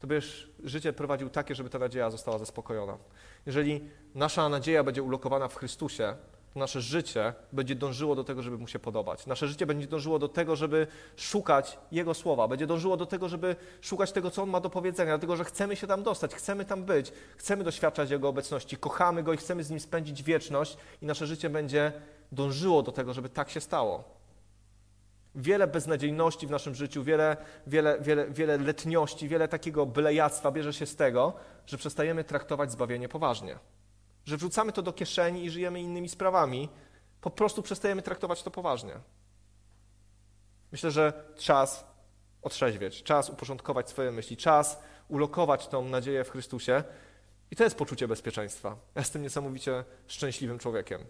to będziesz życie prowadził takie, żeby ta nadzieja została zaspokojona. Jeżeli nasza nadzieja będzie ulokowana w Chrystusie, to nasze życie będzie dążyło do tego, żeby mu się podobać. Nasze życie będzie dążyło do tego, żeby szukać Jego słowa, będzie dążyło do tego, żeby szukać tego, co On ma do powiedzenia, dlatego że chcemy się tam dostać, chcemy tam być, chcemy doświadczać Jego obecności, kochamy Go i chcemy z Nim spędzić wieczność i nasze życie będzie dążyło do tego, żeby tak się stało. Wiele beznadziejności w naszym życiu, wiele, wiele, wiele, wiele letniości, wiele takiego bylejactwa bierze się z tego, że przestajemy traktować zbawienie poważnie. Że wrzucamy to do kieszeni i żyjemy innymi sprawami, po prostu przestajemy traktować to poważnie. Myślę, że czas otrzeźwieć, czas uporządkować swoje myśli, czas ulokować tą nadzieję w Chrystusie. I to jest poczucie bezpieczeństwa. Ja jestem niesamowicie szczęśliwym człowiekiem.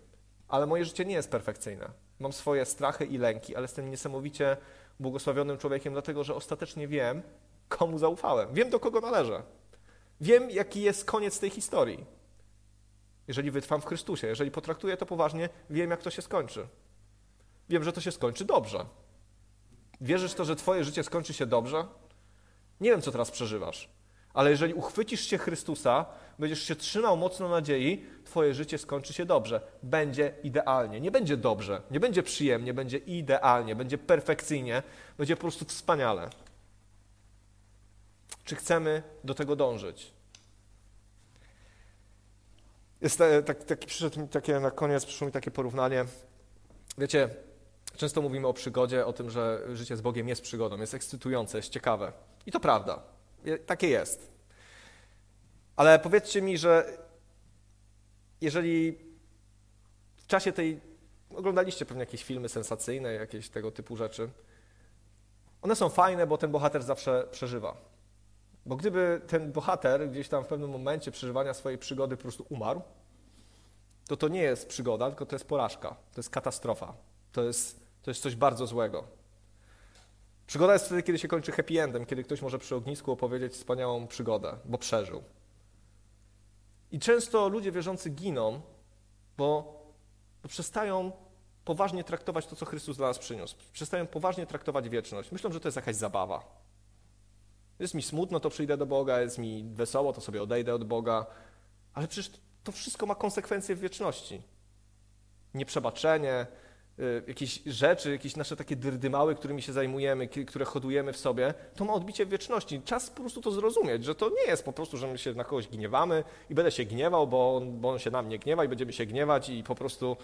Ale moje życie nie jest perfekcyjne. Mam swoje strachy i lęki, ale jestem niesamowicie błogosławionym człowiekiem, dlatego że ostatecznie wiem, komu zaufałem. Wiem, do kogo należę. Wiem, jaki jest koniec tej historii. Jeżeli wytrwam w Chrystusie, jeżeli potraktuję to poważnie, wiem, jak to się skończy. Wiem, że to się skończy dobrze. Wierzysz to, że Twoje życie skończy się dobrze? Nie wiem, co teraz przeżywasz, ale jeżeli uchwycisz się Chrystusa, będziesz się trzymał mocno nadziei, Twoje życie skończy się dobrze. Będzie idealnie. Nie będzie dobrze, nie będzie przyjemnie, będzie idealnie, będzie perfekcyjnie, będzie po prostu wspaniale. Czy chcemy do tego dążyć? Jest tak, taki, przyszedł takie na koniec, przyszło mi takie porównanie. Wiecie, często mówimy o przygodzie, o tym, że życie z Bogiem jest przygodą, jest ekscytujące, jest ciekawe. I to prawda. Takie jest. Ale powiedzcie mi, że jeżeli w czasie tej. Oglądaliście pewnie jakieś filmy sensacyjne, jakieś tego typu rzeczy. One są fajne, bo ten bohater zawsze przeżywa. Bo gdyby ten bohater gdzieś tam w pewnym momencie przeżywania swojej przygody po prostu umarł, to to nie jest przygoda, tylko to jest porażka, to jest katastrofa, to jest, to jest coś bardzo złego. Przygoda jest wtedy, kiedy się kończy happy endem, kiedy ktoś może przy ognisku opowiedzieć wspaniałą przygodę, bo przeżył. I często ludzie wierzący giną, bo, przestają poważnie traktować to, co Chrystus dla nas przyniósł. Przestają poważnie traktować wieczność. Myślą, że to jest jakaś zabawa. Jest mi smutno, to przyjdę do Boga, jest mi wesoło, to sobie odejdę od Boga, ale przecież to wszystko ma konsekwencje w wieczności. Nieprzebaczenie, jakieś rzeczy, jakieś nasze takie dyrdymały, którymi się zajmujemy, które hodujemy w sobie, to ma odbicie w wieczności. Czas po prostu to zrozumieć, że to nie jest po prostu, że my się na kogoś gniewamy i będę się gniewał, bo on, bo on się na mnie gniewa i będziemy się gniewać i po prostu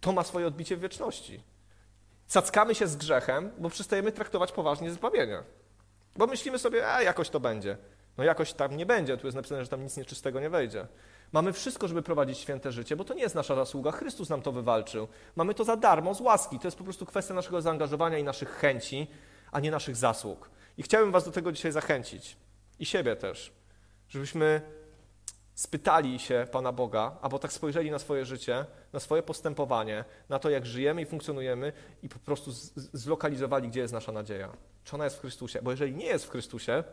to ma swoje odbicie w wieczności. Cackamy się z grzechem, bo przestajemy traktować poważnie zbawienie. Bo myślimy sobie, a jakoś to będzie. No jakoś tam nie będzie, tu jest napisane, że tam nic nieczystego nie wejdzie. Mamy wszystko, żeby prowadzić święte życie, bo to nie jest nasza zasługa, Chrystus nam to wywalczył. Mamy to za darmo, z łaski. To jest po prostu kwestia naszego zaangażowania i naszych chęci, a nie naszych zasług. I chciałbym Was do tego dzisiaj zachęcić. I siebie też. Żebyśmy spytali się Pana Boga, albo tak spojrzeli na swoje życie, na swoje postępowanie, na to, jak żyjemy i funkcjonujemy i po prostu zlokalizowali, gdzie jest nasza nadzieja. Czy ona jest w Chrystusie? Bo jeżeli nie jest w Chrystusie,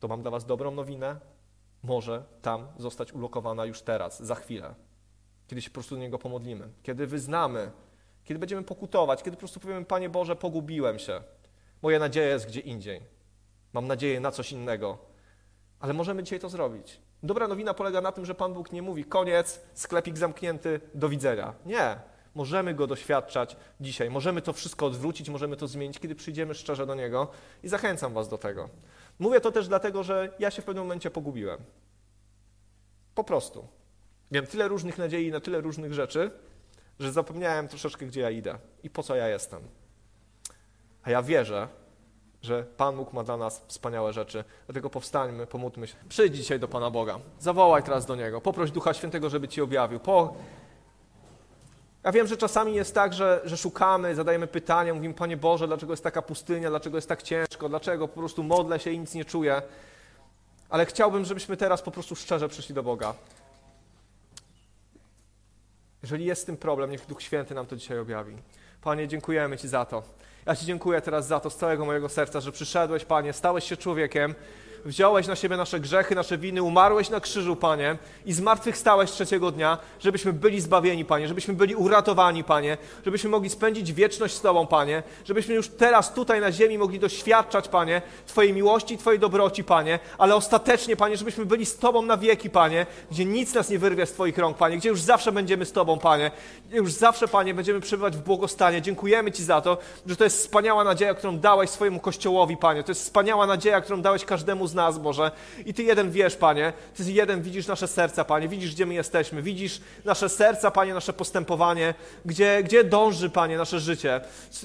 to mam dla Was dobrą nowinę. Może tam zostać ulokowana już teraz, za chwilę, kiedy się po prostu do Niego pomodlimy, kiedy wyznamy, kiedy będziemy pokutować, kiedy po prostu powiemy: Panie Boże, pogubiłem się. Moja nadzieja jest gdzie indziej. Mam nadzieję na coś innego. Ale możemy dzisiaj to zrobić. Dobra nowina polega na tym, że Pan Bóg nie mówi koniec, sklepik zamknięty, do widzenia. Nie. Możemy go doświadczać dzisiaj, możemy to wszystko odwrócić, możemy to zmienić, kiedy przyjdziemy szczerze do niego i zachęcam Was do tego. Mówię to też dlatego, że ja się w pewnym momencie pogubiłem. Po prostu. Miałem tyle różnych nadziei na tyle różnych rzeczy, że zapomniałem troszeczkę, gdzie ja idę i po co ja jestem. A ja wierzę, że Pan Bóg ma dla nas wspaniałe rzeczy. Dlatego powstańmy, pomódlmy się. Przyjdź dzisiaj do Pana Boga. Zawołaj teraz do Niego. Poproś Ducha Świętego, żeby Ci objawił. Po... Ja wiem, że czasami jest tak, że, że szukamy, zadajemy pytania, mówimy, Panie Boże, dlaczego jest taka pustynia, dlaczego jest tak ciężko, dlaczego po prostu modlę się i nic nie czuję. Ale chciałbym, żebyśmy teraz po prostu szczerze przyszli do Boga. Jeżeli jest z tym problem, niech Duch Święty nam to dzisiaj objawi. Panie, dziękujemy Ci za to. Ja Ci dziękuję teraz za to z całego mojego serca, że przyszedłeś, Panie, stałeś się człowiekiem, wziąłeś na siebie nasze grzechy, nasze winy, umarłeś na krzyżu, Panie, i zmartwychwstałeś trzeciego dnia, żebyśmy byli zbawieni, Panie, żebyśmy byli uratowani, Panie, żebyśmy mogli spędzić wieczność z Tobą, Panie, żebyśmy już teraz tutaj na ziemi mogli doświadczać, Panie, Twojej miłości i Twojej dobroci, Panie, ale ostatecznie, Panie, żebyśmy byli z Tobą na wieki, Panie, gdzie nic nas nie wyrwie z Twoich rąk, Panie, gdzie już zawsze będziemy z Tobą, Panie, już zawsze, Panie, będziemy przebywać w błogostanie. Dziękujemy Ci za to, że to jest wspaniała nadzieja, którą dałeś swojemu Kościołowi, Panie. To jest wspaniała nadzieja, którą dałeś każdemu z nas, Boże. I Ty jeden wiesz, Panie, Ty jeden widzisz nasze serca, Panie, widzisz, gdzie my jesteśmy, widzisz nasze serca, Panie, nasze postępowanie, gdzie, gdzie dąży, Panie, nasze życie,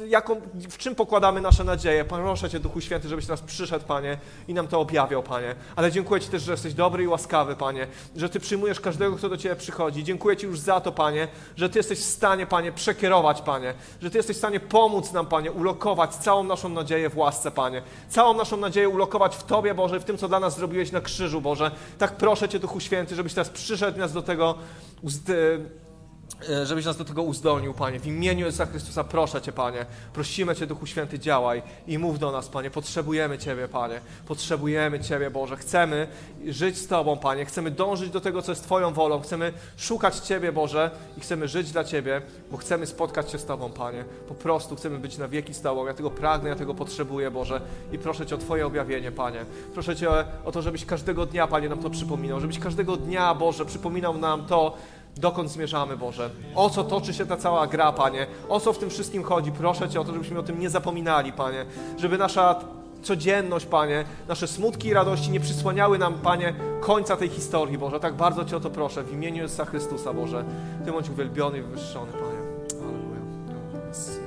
jaką, w czym pokładamy nasze nadzieje. Proszę Cię, Duchu Święty, żebyś nas przyszedł, Panie, i nam to objawiał, Panie. Ale dziękuję Ci też, że jesteś dobry i łaskawy, Panie, że Ty przyjmujesz każdego, kto do Ciebie przychodzi. Dziękuję Ci już za to, Panie, że Ty jesteś w stanie, Panie, przekierować, Panie, że Ty jesteś w stanie pomóc nam, Panie, ulokować całą naszą nadzieję w łasce, Panie. Całą naszą nadzieję ulokować w Tobie, Boże, w tym, co dla nas zrobiłeś na krzyżu, Boże. Tak proszę Cię, Duchu Święty, żebyś teraz przyszedł nas do tego, żebyś nas do tego uzdolnił, Panie. W imieniu Jezusa Chrystusa proszę Cię, Panie. Prosimy Cię, Duchu Święty, działaj i mów do nas, Panie. Potrzebujemy Ciebie, Panie. Potrzebujemy Ciebie, Boże. Chcemy żyć z Tobą, Panie. Chcemy dążyć do tego, co jest Twoją wolą. Chcemy szukać Ciebie, Boże, i chcemy żyć dla Ciebie, bo chcemy spotkać się z Tobą, Panie. Po prostu chcemy być na wieki z Tobą. Ja tego pragnę, ja tego potrzebuję, Boże. I proszę Cię o Twoje objawienie, Panie. Proszę Cię o to, żebyś każdego dnia, Panie, nam to przypominał. Żebyś każdego dnia, Boże, przypominał nam to, dokąd zmierzamy, Boże. O co toczy się ta cała gra, Panie. O co w tym wszystkim chodzi. Proszę Cię o to, żebyśmy o tym nie zapominali, Panie. Żeby nasza codzienność, Panie, nasze smutki i radości nie przysłaniały nam, Panie, końca tej historii, Boże. Tak bardzo Cię o to proszę. W imieniu Jezusa Chrystusa, Boże. Ty bądź uwielbiony i wywyższony, Panie. Alleluja.